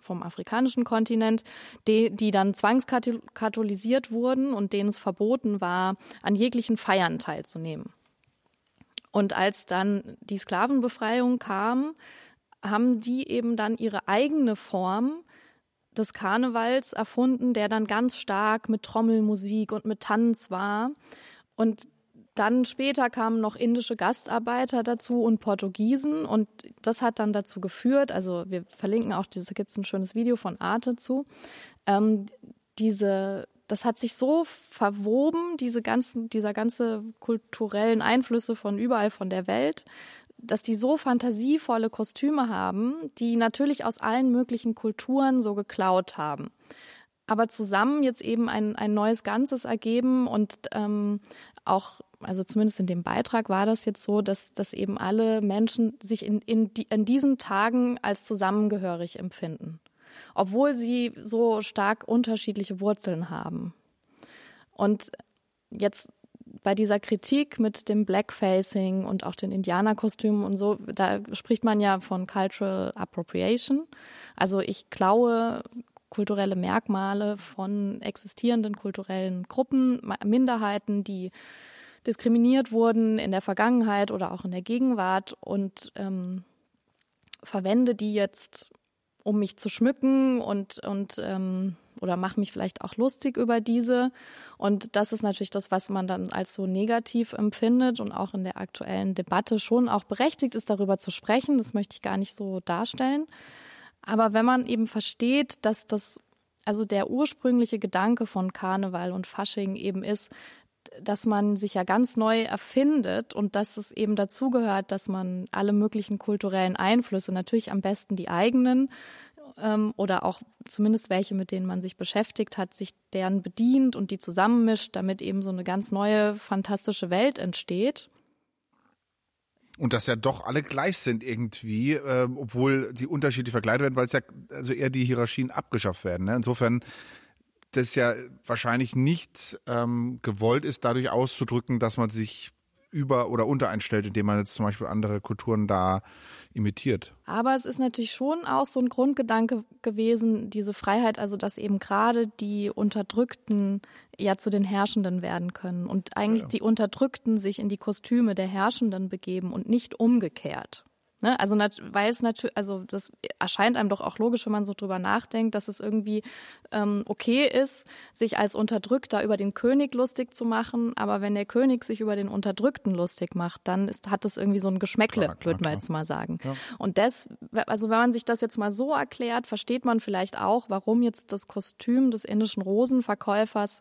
vom afrikanischen Kontinent, die, die dann zwangskatholisiert wurden und denen es verboten war, an jeglichen Feiern teilzunehmen. Und als dann die Sklavenbefreiung kam, haben die eben dann ihre eigene Form des Karnevals erfunden, der dann ganz stark mit Trommelmusik und mit Tanz war. Und dann später kamen noch indische Gastarbeiter dazu und Portugiesen. Und das hat dann dazu geführt, also wir verlinken auch, da gibt es ein schönes Video von Arte zu, ähm, diese, das hat sich so verwoben, diese ganzen, dieser ganze kulturellen Einflüsse von überall von der Welt, dass die so fantasievolle Kostüme haben, die natürlich aus allen möglichen Kulturen so geklaut haben. Aber zusammen jetzt eben ein, ein neues Ganzes ergeben und ähm, auch also zumindest in dem Beitrag war das jetzt so, dass, dass eben alle Menschen sich in, in, die, in diesen Tagen als zusammengehörig empfinden, obwohl sie so stark unterschiedliche Wurzeln haben. Und jetzt bei dieser Kritik mit dem Blackfacing und auch den Indianerkostümen und so, da spricht man ja von Cultural Appropriation. Also ich klaue kulturelle Merkmale von existierenden kulturellen Gruppen, Minderheiten, die diskriminiert wurden in der Vergangenheit oder auch in der Gegenwart und ähm, verwende die jetzt, um mich zu schmücken und, und ähm, oder mache mich vielleicht auch lustig über diese. Und das ist natürlich das, was man dann als so negativ empfindet und auch in der aktuellen Debatte schon auch berechtigt ist, darüber zu sprechen. Das möchte ich gar nicht so darstellen. Aber wenn man eben versteht, dass das also der ursprüngliche Gedanke von Karneval und Fasching eben ist, dass man sich ja ganz neu erfindet und dass es eben dazugehört, dass man alle möglichen kulturellen Einflüsse, natürlich am besten die eigenen ähm, oder auch zumindest welche, mit denen man sich beschäftigt hat, sich deren bedient und die zusammenmischt, damit eben so eine ganz neue, fantastische Welt entsteht. Und dass ja doch alle gleich sind irgendwie, äh, obwohl die unterschiedlich verkleidet werden, weil es ja also eher die Hierarchien abgeschafft werden. Ne? Insofern das ja wahrscheinlich nicht ähm, gewollt ist, dadurch auszudrücken, dass man sich über- oder untereinstellt, indem man jetzt zum Beispiel andere Kulturen da imitiert. Aber es ist natürlich schon auch so ein Grundgedanke gewesen, diese Freiheit, also dass eben gerade die Unterdrückten ja zu den Herrschenden werden können und eigentlich ja. die Unterdrückten sich in die Kostüme der Herrschenden begeben und nicht umgekehrt. Ne? Also weil es natürlich, also das erscheint einem doch auch logisch, wenn man so drüber nachdenkt, dass es irgendwie ähm, okay ist, sich als Unterdrückter über den König lustig zu machen, aber wenn der König sich über den Unterdrückten lustig macht, dann ist, hat das irgendwie so ein Geschmäckle, würde man jetzt mal sagen. Ja. Und das, also wenn man sich das jetzt mal so erklärt, versteht man vielleicht auch, warum jetzt das Kostüm des indischen Rosenverkäufers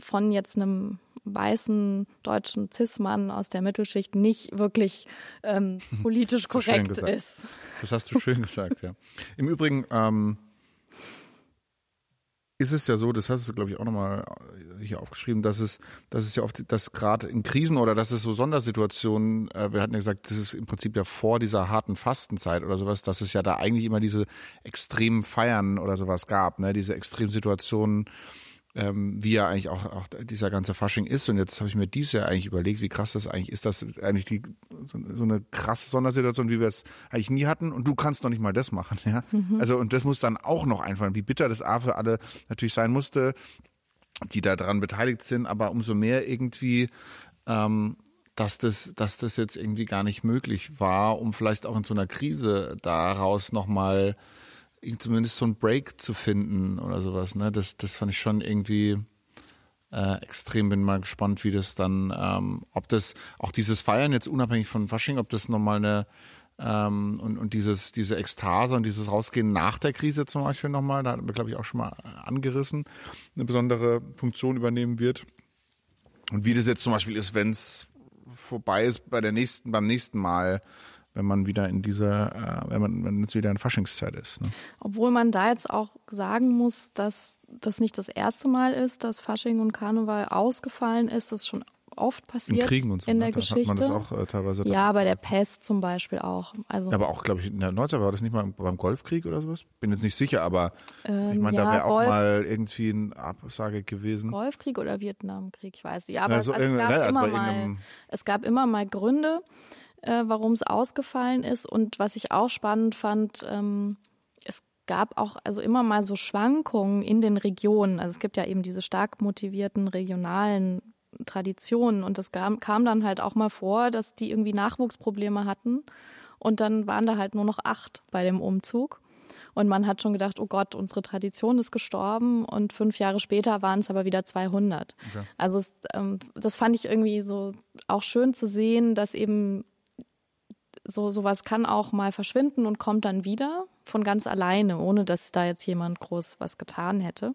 von jetzt einem weißen deutschen Cis-Mann aus der Mittelschicht nicht wirklich ähm, politisch korrekt ist. Das hast du schön gesagt, ja. Im Übrigen ähm, ist es ja so, das hast du, glaube ich, auch nochmal hier aufgeschrieben, dass es, dass es ja oft, dass gerade in Krisen oder dass es so Sondersituationen, äh, wir hatten ja gesagt, das ist im Prinzip ja vor dieser harten Fastenzeit oder sowas, dass es ja da eigentlich immer diese extremen Feiern oder sowas gab, ne, diese Extremsituationen, ähm, wie ja eigentlich auch, auch dieser ganze Fasching ist. Und jetzt habe ich mir dies ja eigentlich überlegt, wie krass das eigentlich ist, dass eigentlich die so, so eine krasse Sondersituation, wie wir es eigentlich nie hatten. Und du kannst doch nicht mal das machen, ja. Mhm. Also und das muss dann auch noch einfallen, wie bitter das A für alle natürlich sein musste, die da dran beteiligt sind, aber umso mehr irgendwie ähm, dass das, dass das jetzt irgendwie gar nicht möglich war, um vielleicht auch in so einer Krise daraus nochmal zumindest so ein Break zu finden oder sowas. Ne? Das, das fand ich schon irgendwie äh, extrem. Bin mal gespannt, wie das dann, ähm, ob das auch dieses Feiern jetzt unabhängig von Fasching, ob das nochmal eine ähm, und, und dieses, diese Ekstase und dieses Rausgehen nach der Krise zum Beispiel nochmal, da hatten wir, glaube ich, auch schon mal angerissen, eine besondere Funktion übernehmen wird. Und wie das jetzt zum Beispiel ist, wenn es vorbei ist bei der nächsten, beim nächsten Mal, wenn man wieder in dieser, äh, wenn man, wenn es wieder in Faschingszeit ist. Ne? Obwohl man da jetzt auch sagen muss, dass das nicht das erste Mal ist, dass Fasching und Karneval ausgefallen ist. Das ist schon oft passiert in, Kriegen und so, in der ne? Geschichte. Hat man das auch äh, teilweise. Ja, bei der Pest zum Beispiel auch. Also aber auch, glaube ich, in der Neuzeit war das nicht mal beim Golfkrieg oder sowas? Bin jetzt nicht sicher, aber ähm, ich meine, ja, da wäre auch mal irgendwie eine Absage gewesen. Golfkrieg oder Vietnamkrieg, ich weiß nicht. Aber ja, so es, also es, gab ne, also immer mal, es gab immer mal Gründe äh, warum es ausgefallen ist. Und was ich auch spannend fand, ähm, es gab auch also immer mal so Schwankungen in den Regionen. Also es gibt ja eben diese stark motivierten regionalen Traditionen und es kam, kam dann halt auch mal vor, dass die irgendwie Nachwuchsprobleme hatten und dann waren da halt nur noch acht bei dem Umzug. Und man hat schon gedacht, oh Gott, unsere Tradition ist gestorben und fünf Jahre später waren es aber wieder 200. Okay. Also es, ähm, das fand ich irgendwie so auch schön zu sehen, dass eben so sowas kann auch mal verschwinden und kommt dann wieder von ganz alleine, ohne dass da jetzt jemand groß was getan hätte.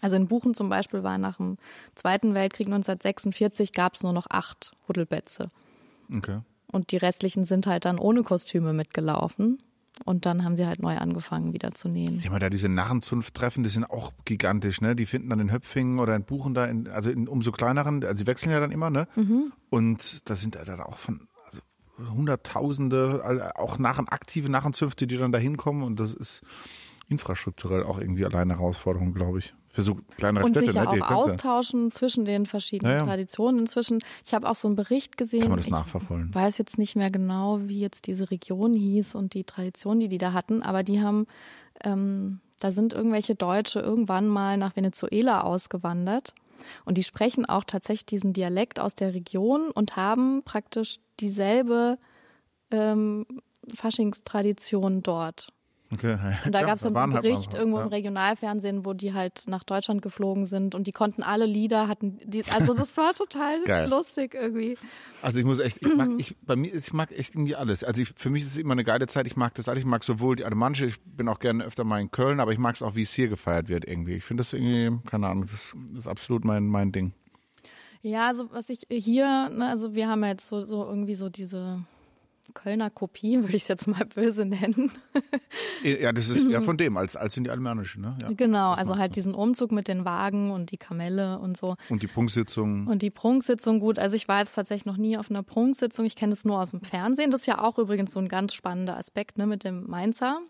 Also in Buchen zum Beispiel war nach dem Zweiten Weltkrieg 1946 gab es nur noch acht Hudelbetze. Okay. Und die restlichen sind halt dann ohne Kostüme mitgelaufen. Und dann haben sie halt neu angefangen, wieder zu nähen. Ja, da diese Narrenzunft-Treffen, die sind auch gigantisch, ne? Die finden dann in Höpfingen oder in Buchen da, in, also in umso kleineren, also sie wechseln ja dann immer, ne? Mhm. Und da sind da auch von Hunderttausende, auch nach aktive Narrenzünfte, die dann da hinkommen und das ist infrastrukturell auch irgendwie alleine eine Herausforderung, glaube ich. Für so kleinere und Städte. Und sich ja ne? auch austauschen zwischen den verschiedenen ja, ja. Traditionen inzwischen. Ich habe auch so einen Bericht gesehen. Kann man das nachverfolgen? Ich weiß jetzt nicht mehr genau, wie jetzt diese Region hieß und die Tradition, die die da hatten, aber die haben, ähm, da sind irgendwelche Deutsche irgendwann mal nach Venezuela ausgewandert und die sprechen auch tatsächlich diesen Dialekt aus der Region und haben praktisch dieselbe ähm, Faschingstradition dort. Okay. Und da ja, gab es dann so einen halt Bericht halt irgendwo ja. im Regionalfernsehen, wo die halt nach Deutschland geflogen sind und die konnten alle Lieder, hatten die, also das war total lustig irgendwie. Also ich muss echt, ich mag, ich, bei mir, ich mag echt irgendwie alles. Also ich, für mich ist es immer eine geile Zeit. Ich mag das alles. Ich mag sowohl die alemannische, ich bin auch gerne öfter mal in Köln, aber ich mag es auch, wie es hier gefeiert wird irgendwie. Ich finde das irgendwie, keine Ahnung, das, ist absolut mein, mein Ding. Ja, also was ich hier, ne, also wir haben ja jetzt so, so irgendwie so diese Kölner Kopie, würde ich es jetzt mal böse nennen. Ja, das ist eher von dem als, als in die alemannischen, ne? Ja. Genau, also halt diesen Umzug mit den Wagen und die Kamelle und so. Und die Prunksitzung. Und die Prunksitzung, gut, also ich war jetzt tatsächlich noch nie auf einer Prunksitzung, ich kenne es nur aus dem Fernsehen. Das ist ja auch übrigens so ein ganz spannender Aspekt, ne, mit dem Mainzer.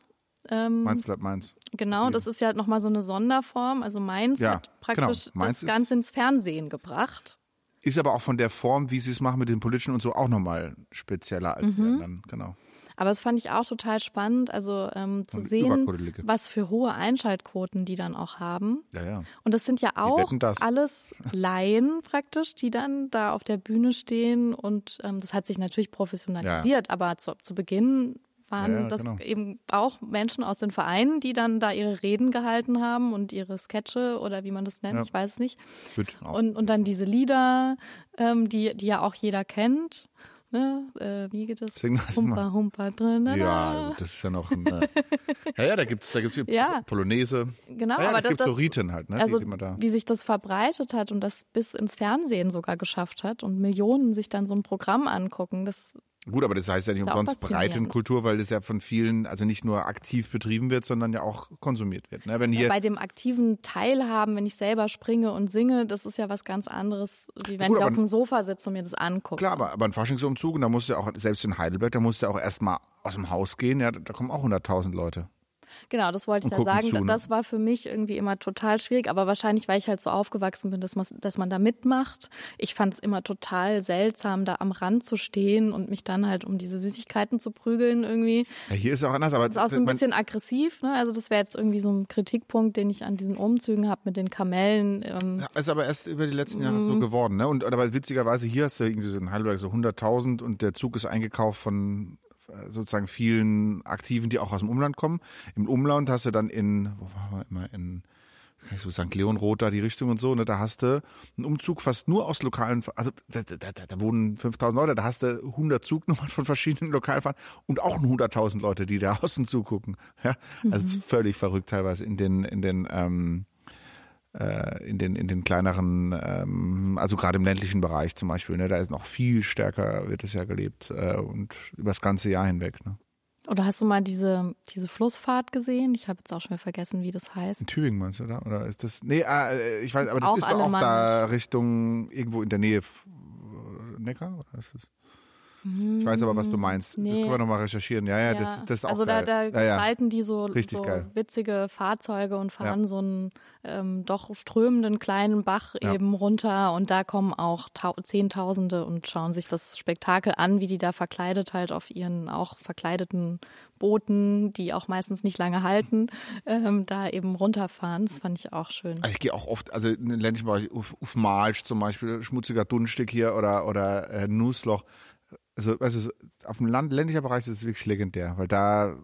Ähm, Mainz bleibt Mainz. Genau, das ist ja nochmal so eine Sonderform. Also Mainz Ja, hat praktisch genau. Mainz das Ganze ins Fernsehen gebracht. Ist aber auch von der Form, wie sie es machen mit den politischen und so, auch nochmal spezieller als die Mhm. anderen. Genau. Aber das fand ich auch total spannend, also ähm, zu Und sehen, was für hohe Einschaltquoten die dann auch haben. Ja, ja. Und das sind ja auch alles Laien praktisch, die dann da auf der Bühne stehen. Und ähm, das hat sich natürlich professionalisiert, aber zu, zu Beginn waren Ja, das genau. eben auch Menschen aus den Vereinen, die dann da ihre Reden gehalten haben und ihre Sketche oder wie man das nennt, Ja. ich weiß es nicht. Auch. Und, und dann diese Lieder, ähm, die, die ja auch jeder kennt. Ne? Äh, wie geht es? Sing das mal. Humper, humper drin. ja, das ist ja noch ein. Äh, ja, ja, da gibt's, da gibt's Ja. Polonaise. Genau, ja, aber das gibt das- so Riten halt, ne? Also die, die da. wie sich das verbreitet hat und das bis ins Fernsehen sogar geschafft hat und Millionen sich dann so ein Programm angucken, das Gut, aber das heißt ja nicht umsonst. Breitenkultur, weil das ja von vielen, also nicht nur aktiv betrieben wird, sondern ja auch konsumiert wird. Ne? Wenn hier, bei dem aktiven Teilhaben, wenn ich selber springe und singe, das ist ja was ganz anderes, wie wenn Gut, ich auf dem Sofa sitze und mir das angucke. klar, aber, aber ein Faschingsumzug, und da musst du ja auch, selbst in Heidelberg, da musst du ja auch erstmal aus dem Haus gehen, ja, da kommen auch 100.000 Leute. Genau, das wollte ich ja sagen. zu, ne? Das war für mich irgendwie immer total schwierig, aber wahrscheinlich, weil ich halt so aufgewachsen bin, dass man, dass man da mitmacht. Ich fand es immer total seltsam, da am Rand zu stehen und mich dann halt um diese Süßigkeiten zu prügeln irgendwie. Ja, hier ist es auch anders, aber Das ist auch so ein bisschen aggressiv, ne? Also das wäre jetzt irgendwie so ein Kritikpunkt, den ich an diesen Umzügen habe mit den Kamellen. Ähm, Ja, ist aber erst über die letzten Jahre Mhm. so geworden, ne? Und aber witzigerweise hier hast du irgendwie so in Heidelberg so 100.000 und der Zug ist eingekauft von sozusagen vielen Aktiven, die auch aus dem Umland kommen. Im Umland hast du dann in, wo waren wir immer in kann ich so St. Leonroth da die Richtung und so, ne, da hast du einen Umzug fast nur aus lokalen, also da, da, da, da wohnen 5000 Leute, da hast du 100 Zugnummern von verschiedenen Lokalfahrern und auch 100.000 Leute, die da außen zugucken. Ja, also ist völlig verrückt teilweise in den, in den, ähm, äh, in den in den kleineren, ähm, also gerade im ländlichen Bereich zum Beispiel, ne, da ist noch viel stärker wird es ja gelebt äh, und über das ganze Jahr hinweg. Ne. oder hast du mal diese, diese Flussfahrt gesehen? Ich habe jetzt auch schon wieder vergessen, wie das heißt. In Tübingen meinst du da? Oder ist das? Nee, äh, ich weiß, aber das ist doch auch da Richtung irgendwo in der Nähe Neckar oder ist das? Ich weiß aber, was du meinst. Das nee. können wir nochmal recherchieren. Ja, ja, das, das ist auch also geil. da, da ja, ja. gestalten die so, Richtig so geil. witzige Fahrzeuge und fahren Ja. so einen ähm, doch strömenden kleinen Bach Ja. eben runter und da kommen auch Tau Zehntausende und schauen sich das Spektakel an, wie die da verkleidet halt auf ihren auch verkleideten Booten, die auch meistens nicht lange halten, ähm, da eben runterfahren. Das fand ich auch schön. Also ich gehe auch oft, also in den ländlichen Bereich, auf, auf Marsch zum Beispiel, schmutziger Dunstig hier oder, oder äh, Nussloch. Also, du, auf dem Land, ländlicher Bereich ist es wirklich legendär, weil da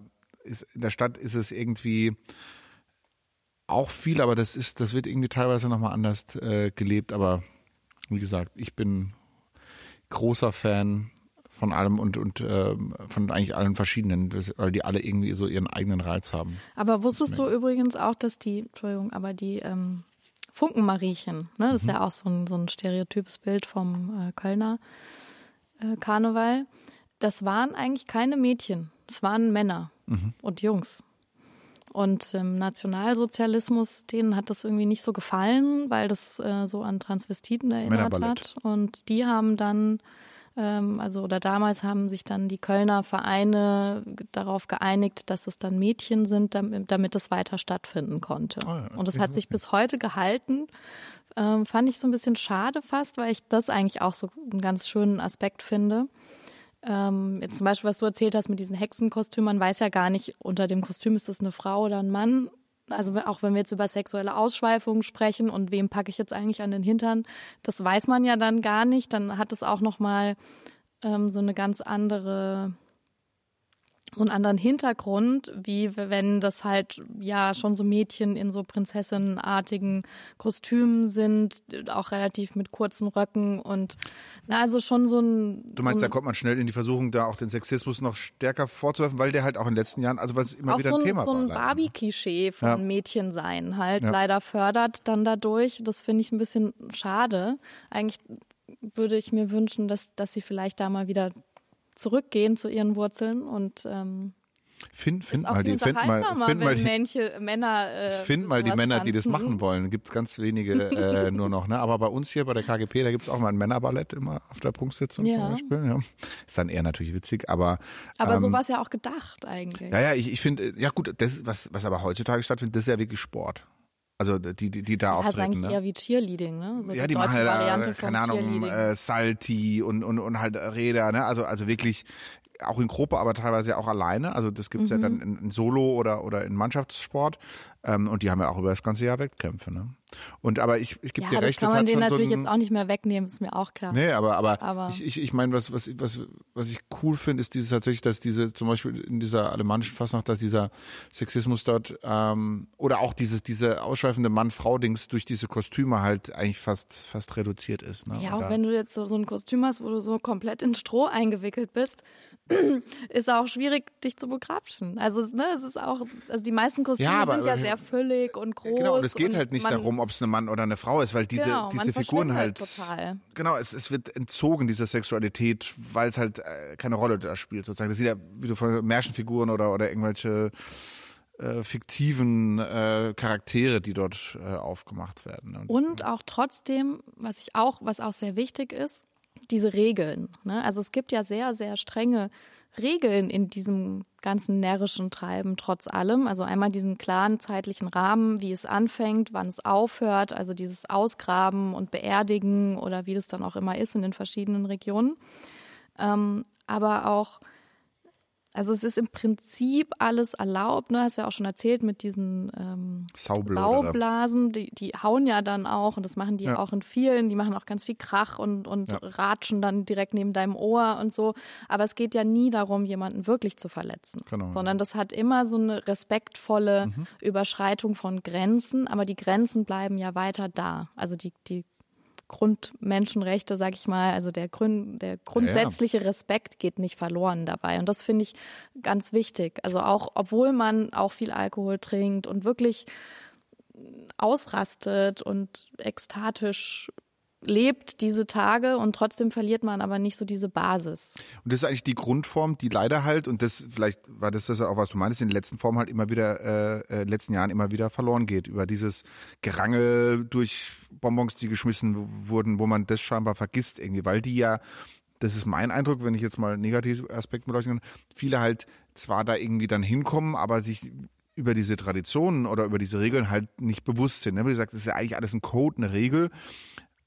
ist, in der Stadt ist es irgendwie auch viel, aber das ist, das wird irgendwie teilweise nochmal anders äh, gelebt, aber wie gesagt, ich bin großer Fan von allem und, und ähm, von eigentlich allen verschiedenen, weil die alle irgendwie so ihren eigenen Reiz haben. Aber wusstest du übrigens auch, dass die, Entschuldigung, aber die ähm, Funkenmariechen, ne, das ist Mhm. ja auch so ein, so ein stereotypes Bild vom äh, Kölner äh, Karneval, das waren eigentlich keine Mädchen, das waren Männer Mhm. und Jungs. Und im Nationalsozialismus, denen hat das irgendwie nicht so gefallen, weil das äh, so an Transvestiten erinnert hat. Und die haben dann, ähm, also oder damals haben sich dann die Kölner Vereine darauf geeinigt, dass es dann Mädchen sind, damit, damit es weiter stattfinden konnte. Ah ja, Und es hat sich bis heute gehalten. Ähm, fand ich so ein bisschen schade fast, weil ich das eigentlich auch so einen ganz schönen Aspekt finde. Ähm, jetzt zum Beispiel, was du erzählt hast mit diesen Hexenkostümen, man weiß ja gar nicht, unter dem Kostüm ist das eine Frau oder ein Mann. Also auch wenn wir jetzt über sexuelle Ausschweifungen sprechen und wem packe ich jetzt eigentlich an den Hintern, das weiß man ja dann gar nicht. Dann hat es auch nochmal ähm, so eine ganz andere so einen anderen Hintergrund, wie wenn das halt ja schon so Mädchen in so prinzessinnenartigen Kostümen sind, auch relativ mit kurzen Röcken und na, also schon so ein Du meinst, so da ein, kommt man schnell in die Versuchung, da auch den Sexismus noch stärker vorzuwerfen, weil der halt auch in den letzten Jahren, also weil es immer wieder so ein ein, Thema so war. ein leider. Barbie-Klischee von Ja. Mädchensein halt Ja. leider fördert dann dadurch. Das finde ich ein bisschen schade. Eigentlich würde ich mir wünschen, dass, dass sie vielleicht da mal wieder zurückgehen zu ihren Wurzeln und ähm, Find, find mal die, find mal, find mal die, Männche, Männer, äh, find mal die Männer, die das machen wollen. Gibt es ganz wenige äh, nur noch. Ne? Aber bei uns hier bei der KGP, da gibt es auch mal ein Männerballett immer auf der Prunksitzung ja. zum Beispiel. Ja. Ist dann eher natürlich witzig, aber aber ähm, so war es ja auch gedacht eigentlich. Ja, ja, ich, ich finde, ja gut, das was was aber heutzutage stattfindet, das ist ja wirklich Sport. Also die, die, die da auftreten. Das eigentlich ne? eher wie Cheerleading, ne? So ja, die machen halt, keine Ahnung, äh, Salti und, und, und halt Räder, ne? Also, also wirklich auch in Gruppe, aber teilweise auch alleine. Also das gibt's mhm. ja dann in, in, Solo oder, oder in Mannschaftssport. Ähm, und die haben ja auch über das ganze Jahr Wettkämpfe. Ne? Und aber ich, ich gebe ja, dir recht, das kann man denen natürlich so jetzt auch nicht mehr wegnehmen, ist mir auch klar. Nee, aber, aber, aber ich, ich, ich meine, was, was, was, was ich cool finde, ist dieses tatsächlich, dass diese, zum Beispiel in dieser alemannischen Fastnacht, dass dieser Sexismus dort ähm, oder auch dieses, diese ausschweifende Mann-Frau-Dings durch diese Kostüme halt eigentlich fast, fast reduziert ist. Ne? Ja, auch wenn du jetzt so, so ein Kostüm hast, wo du so komplett in Stroh eingewickelt bist, ist auch schwierig, dich zu begrapschen. Also, ne, es ist auch, also die meisten Kostüme ja, aber, sind ja sehr füllig und groß. Genau, und es geht und halt nicht man, darum, ob es ein Mann oder eine Frau ist, weil diese, genau, diese Figuren halt. Total. Genau, es, es wird entzogen, diese Sexualität, weil es halt äh, keine Rolle da spielt, sozusagen. Das sind ja, wie du von Märchenfiguren oder, oder irgendwelche äh, fiktiven äh, Charaktere, die dort äh, aufgemacht werden. Und, und auch trotzdem, was ich auch, was auch sehr wichtig ist, diese Regeln. Ne? Also es gibt ja sehr, sehr strenge Regeln in diesem ganzen närrischen Treiben trotz allem. Also einmal diesen klaren zeitlichen Rahmen, wie es anfängt, wann es aufhört, also dieses Ausgraben und Beerdigen oder wie das dann auch immer ist in den verschiedenen Regionen. Ähm, aber auch also es ist im Prinzip alles erlaubt, ne? Hast ja auch schon erzählt mit diesen ähm, Saublasen, die, die hauen ja dann auch und das machen die ja. auch in vielen, die machen auch ganz viel Krach und, und ja. ratschen dann direkt neben deinem Ohr und so. Aber es geht ja nie darum, jemanden wirklich zu verletzen. Genau. Sondern das hat immer so eine respektvolle mhm. Überschreitung von Grenzen, aber die Grenzen bleiben ja weiter da. Also die, die Grundmenschenrechte, sag ich mal, also der, Grund, der grundsätzliche ja, ja. Respekt geht nicht verloren dabei. Und das finde ich ganz wichtig. Also auch, obwohl man auch viel Alkohol trinkt und wirklich ausrastet und ekstatisch lebt diese Tage und trotzdem verliert man aber nicht so diese Basis. Und das ist eigentlich die Grundform, die leider halt, und das vielleicht war das das auch, was du meinst, in den letzten Formen halt immer wieder, äh, äh, in den letzten Jahren immer wieder verloren geht, über dieses Gerangel durch Bonbons, die geschmissen wurden, wo man das scheinbar vergisst irgendwie, weil die ja, das ist mein Eindruck, wenn ich jetzt mal negative Aspekte beleuchten kann, viele halt zwar da irgendwie dann hinkommen, aber sich über diese Traditionen oder über diese Regeln halt nicht bewusst sind. Ne? Wie gesagt, das ist ja eigentlich alles ein Code, eine Regel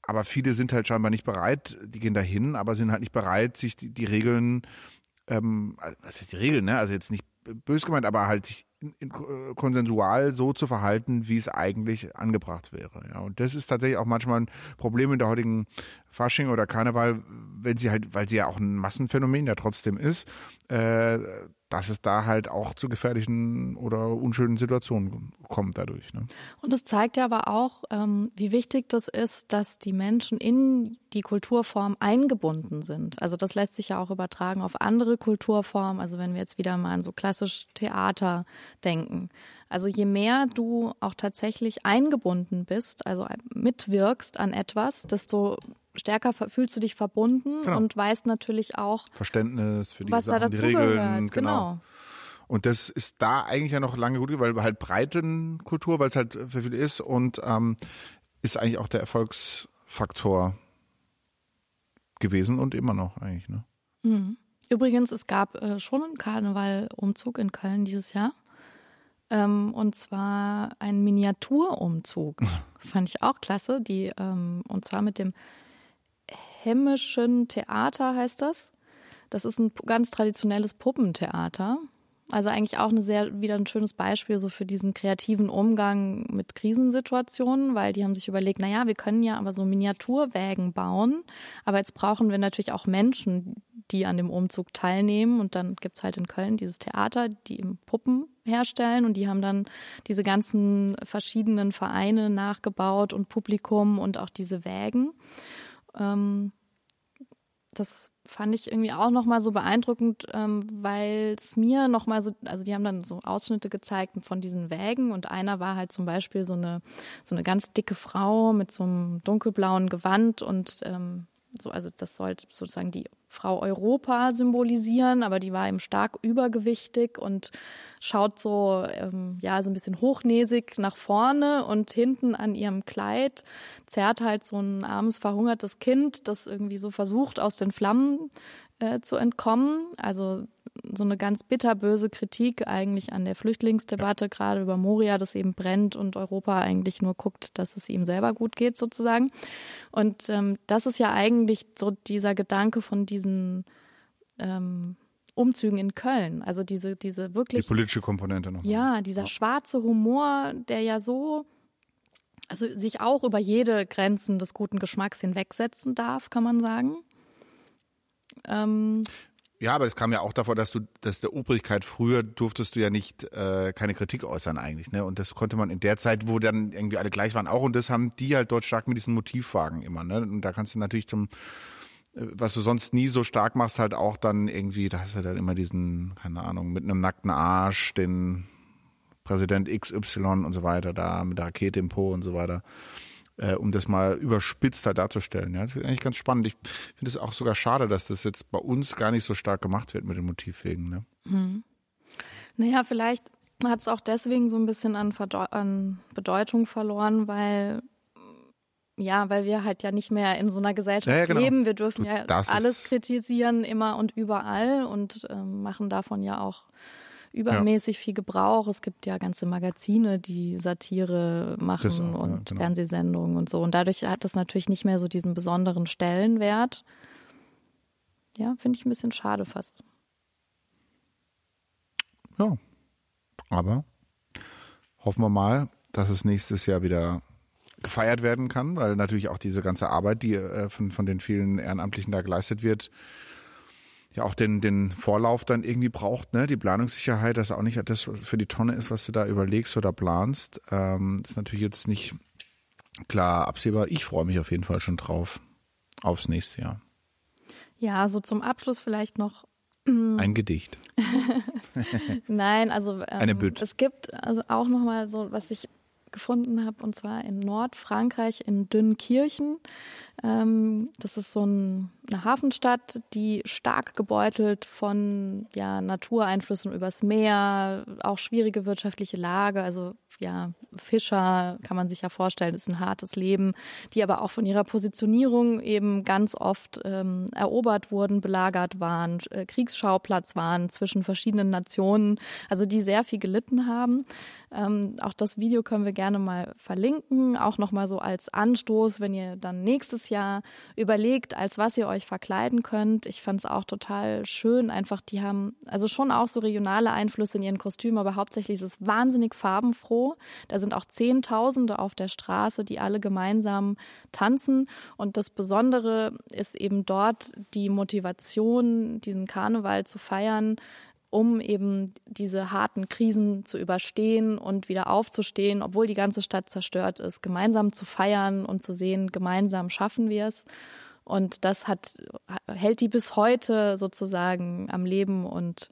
aber viele sind halt scheinbar nicht bereit, die gehen dahin, aber sind halt nicht bereit, sich die, die Regeln, ähm, was heißt die Regeln, ne? Also jetzt nicht bös gemeint, aber halt sich in, in, äh, konsensual so zu verhalten, wie es eigentlich angebracht wäre. Ja, und das ist tatsächlich auch manchmal ein Problem in der heutigen Fasching oder Karneval, wenn sie halt, weil sie ja auch ein Massenphänomen ja trotzdem ist, äh, dass es da halt auch zu gefährlichen oder unschönen Situationen kommt dadurch. Ne? Und es zeigt ja aber auch, ähm, wie wichtig das ist, dass die Menschen in die Kulturform eingebunden sind. Also das lässt sich ja auch übertragen auf andere Kulturformen. Also wenn wir jetzt wieder mal an so klassisch Theater denken. Also je mehr du auch tatsächlich eingebunden bist, also mitwirkst an etwas, desto stärker fühlst du dich verbunden genau. und weißt natürlich auch Verständnis für die was Sachen, da die Regeln, genau. genau. Und das ist da eigentlich ja noch lange gut, weil halt Breitenkultur, weil es halt für viele ist und ähm, ist eigentlich auch der Erfolgsfaktor gewesen und immer noch eigentlich. Ne? Mhm. Übrigens, es gab äh, schon einen Karnevalumzug in Köln dieses Jahr. Ähm, und zwar ein Miniaturumzug. Fand ich auch klasse. Die, ähm, und zwar mit dem Hemmischen Theater heißt das. Das ist ein ganz traditionelles Puppentheater. Also eigentlich auch eine sehr, wieder ein schönes Beispiel so für diesen kreativen Umgang mit Krisensituationen, weil die haben sich überlegt, na ja, wir können ja aber so Miniaturwägen bauen, aber jetzt brauchen wir natürlich auch Menschen, die an dem Umzug teilnehmen und dann gibt's halt in Köln dieses Theater, die im Puppen herstellen und die haben dann diese ganzen verschiedenen Vereine nachgebaut und Publikum und auch diese Wägen. Ähm, das fand ich irgendwie auch nochmal so beeindruckend, ähm, weil es mir nochmal so, also die haben dann so Ausschnitte gezeigt von diesen Wägen und einer war halt zum Beispiel so eine, so eine ganz dicke Frau mit so einem dunkelblauen Gewand und ähm, so, also das sollte sozusagen die Frau Europa symbolisieren, aber die war eben stark übergewichtig und schaut so, ähm, ja, so ein bisschen hochnäsig nach vorne und hinten an ihrem Kleid zerrt halt so ein armes, verhungertes Kind, das irgendwie so versucht, aus den Flammen äh, zu entkommen. Also so eine ganz bitterböse Kritik eigentlich an der Flüchtlingsdebatte, gerade über Moria, das eben brennt und Europa eigentlich nur guckt, dass es ihm selber gut geht, sozusagen. Und ähm, das ist ja eigentlich so dieser Gedanke von diesen ähm, Umzügen in Köln. Also diese, diese wirklich. Die politische Komponente noch. Ja, dieser ja. schwarze Humor, der ja so also sich auch über jede Grenzen des guten Geschmacks hinwegsetzen darf, kann man sagen. Ähm, ja, aber es kam ja auch davor, dass du, dass der Obrigkeit früher durftest du ja nicht äh, keine Kritik äußern eigentlich, ne? Und das konnte man in der Zeit, wo dann irgendwie alle gleich waren, auch. Und das haben die halt dort stark mit diesen Motivwagen immer, ne? Und da kannst du natürlich zum, äh, was du sonst nie so stark machst, halt auch dann irgendwie, da hast du dann immer diesen, keine Ahnung, mit einem nackten Arsch, den Präsident XY und so weiter, da mit der Rakete im Po und so weiter äh, um das mal überspitzter darzustellen. Ja, das ist eigentlich ganz spannend. Ich finde es auch sogar schade, dass das jetzt bei uns gar nicht so stark gemacht wird mit den Motivwegen. Ne? Hm. Naja, vielleicht hat es auch deswegen so ein bisschen an, an Bedeutung verloren, weil ja, weil wir halt ja nicht mehr in so einer Gesellschaft ja, ja, genau. leben. Wir dürfen ja das alles kritisieren, immer und überall und äh, machen davon ja auch übermäßig ja. viel Gebrauch. Es gibt ja ganze Magazine, die Satire machen auch, und ja, genau. Fernsehsendungen und so. Und dadurch hat das natürlich nicht mehr so diesen besonderen Stellenwert. Ja, finde ich ein bisschen schade fast. Ja, aber hoffen wir mal, dass es nächstes Jahr wieder gefeiert werden kann, weil natürlich auch diese ganze Arbeit, die äh, von, von den vielen Ehrenamtlichen da geleistet wird, ja auch den, den Vorlauf dann irgendwie braucht, ne? Die Planungssicherheit, dass auch nicht das für die Tonne ist, was du da überlegst oder planst. Ähm, ist natürlich jetzt nicht klar absehbar. Ich freue mich auf jeden Fall schon drauf aufs nächste Jahr. Ja, so zum Abschluss vielleicht noch ein Gedicht. Nein, also ähm, eine Bütt. Es gibt also auch noch mal so, was ich gefunden habe, und zwar in Nordfrankreich in Dünnkirchen. Ähm, das ist so ein, eine Hafenstadt, die stark gebeutelt von ja, Natureinflüssen übers Meer, auch schwierige wirtschaftliche Lage, also ja, Fischer kann man sich ja vorstellen, ist ein hartes Leben, die aber auch von ihrer Positionierung eben ganz oft ähm, erobert wurden, belagert waren, äh, Kriegsschauplatz waren zwischen verschiedenen Nationen, also die sehr viel gelitten haben. Ähm, auch das Video können wir gerne mal verlinken, auch nochmal so als Anstoß, wenn ihr dann nächstes Jahr überlegt, als was ihr euch verkleiden könnt. Ich fand es auch total schön, einfach die haben also schon auch so regionale Einflüsse in ihren Kostümen, aber hauptsächlich ist es wahnsinnig farbenfroh. Da sind auch Zehntausende auf der Straße, die alle gemeinsam tanzen. Und das Besondere ist eben dort die Motivation, diesen Karneval zu feiern, um eben diese harten Krisen zu überstehen und wieder aufzustehen, obwohl die ganze Stadt zerstört ist, gemeinsam zu feiern und zu sehen, gemeinsam schaffen wir es. Und das hat, hält die bis heute sozusagen am Leben und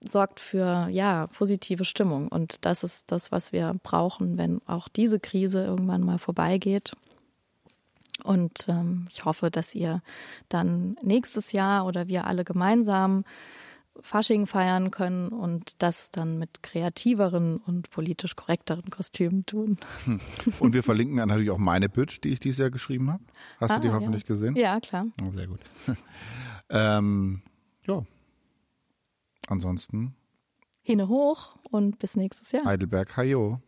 sorgt für ja positive Stimmung und das ist das, was wir brauchen, wenn auch diese Krise irgendwann mal vorbeigeht. Und ähm, ich hoffe, dass ihr dann nächstes Jahr oder wir alle gemeinsam Fasching feiern können und das dann mit kreativeren und politisch korrekteren Kostümen tun. Hm. Und wir verlinken dann natürlich auch meine Bütt, die ich dieses Jahr geschrieben habe. Hast ah, du die hoffentlich ja. gesehen? Ja, klar. Oh, sehr gut. ähm, ja, Ansonsten. Hine hoch und bis nächstes Jahr. Heidelberg, Hajo.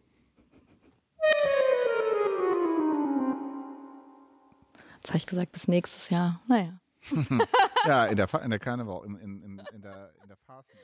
Jetzt habe ich gesagt, bis nächstes Jahr. Naja. ja, in der, in der Karneval, in, in, in, der, in der Phasen.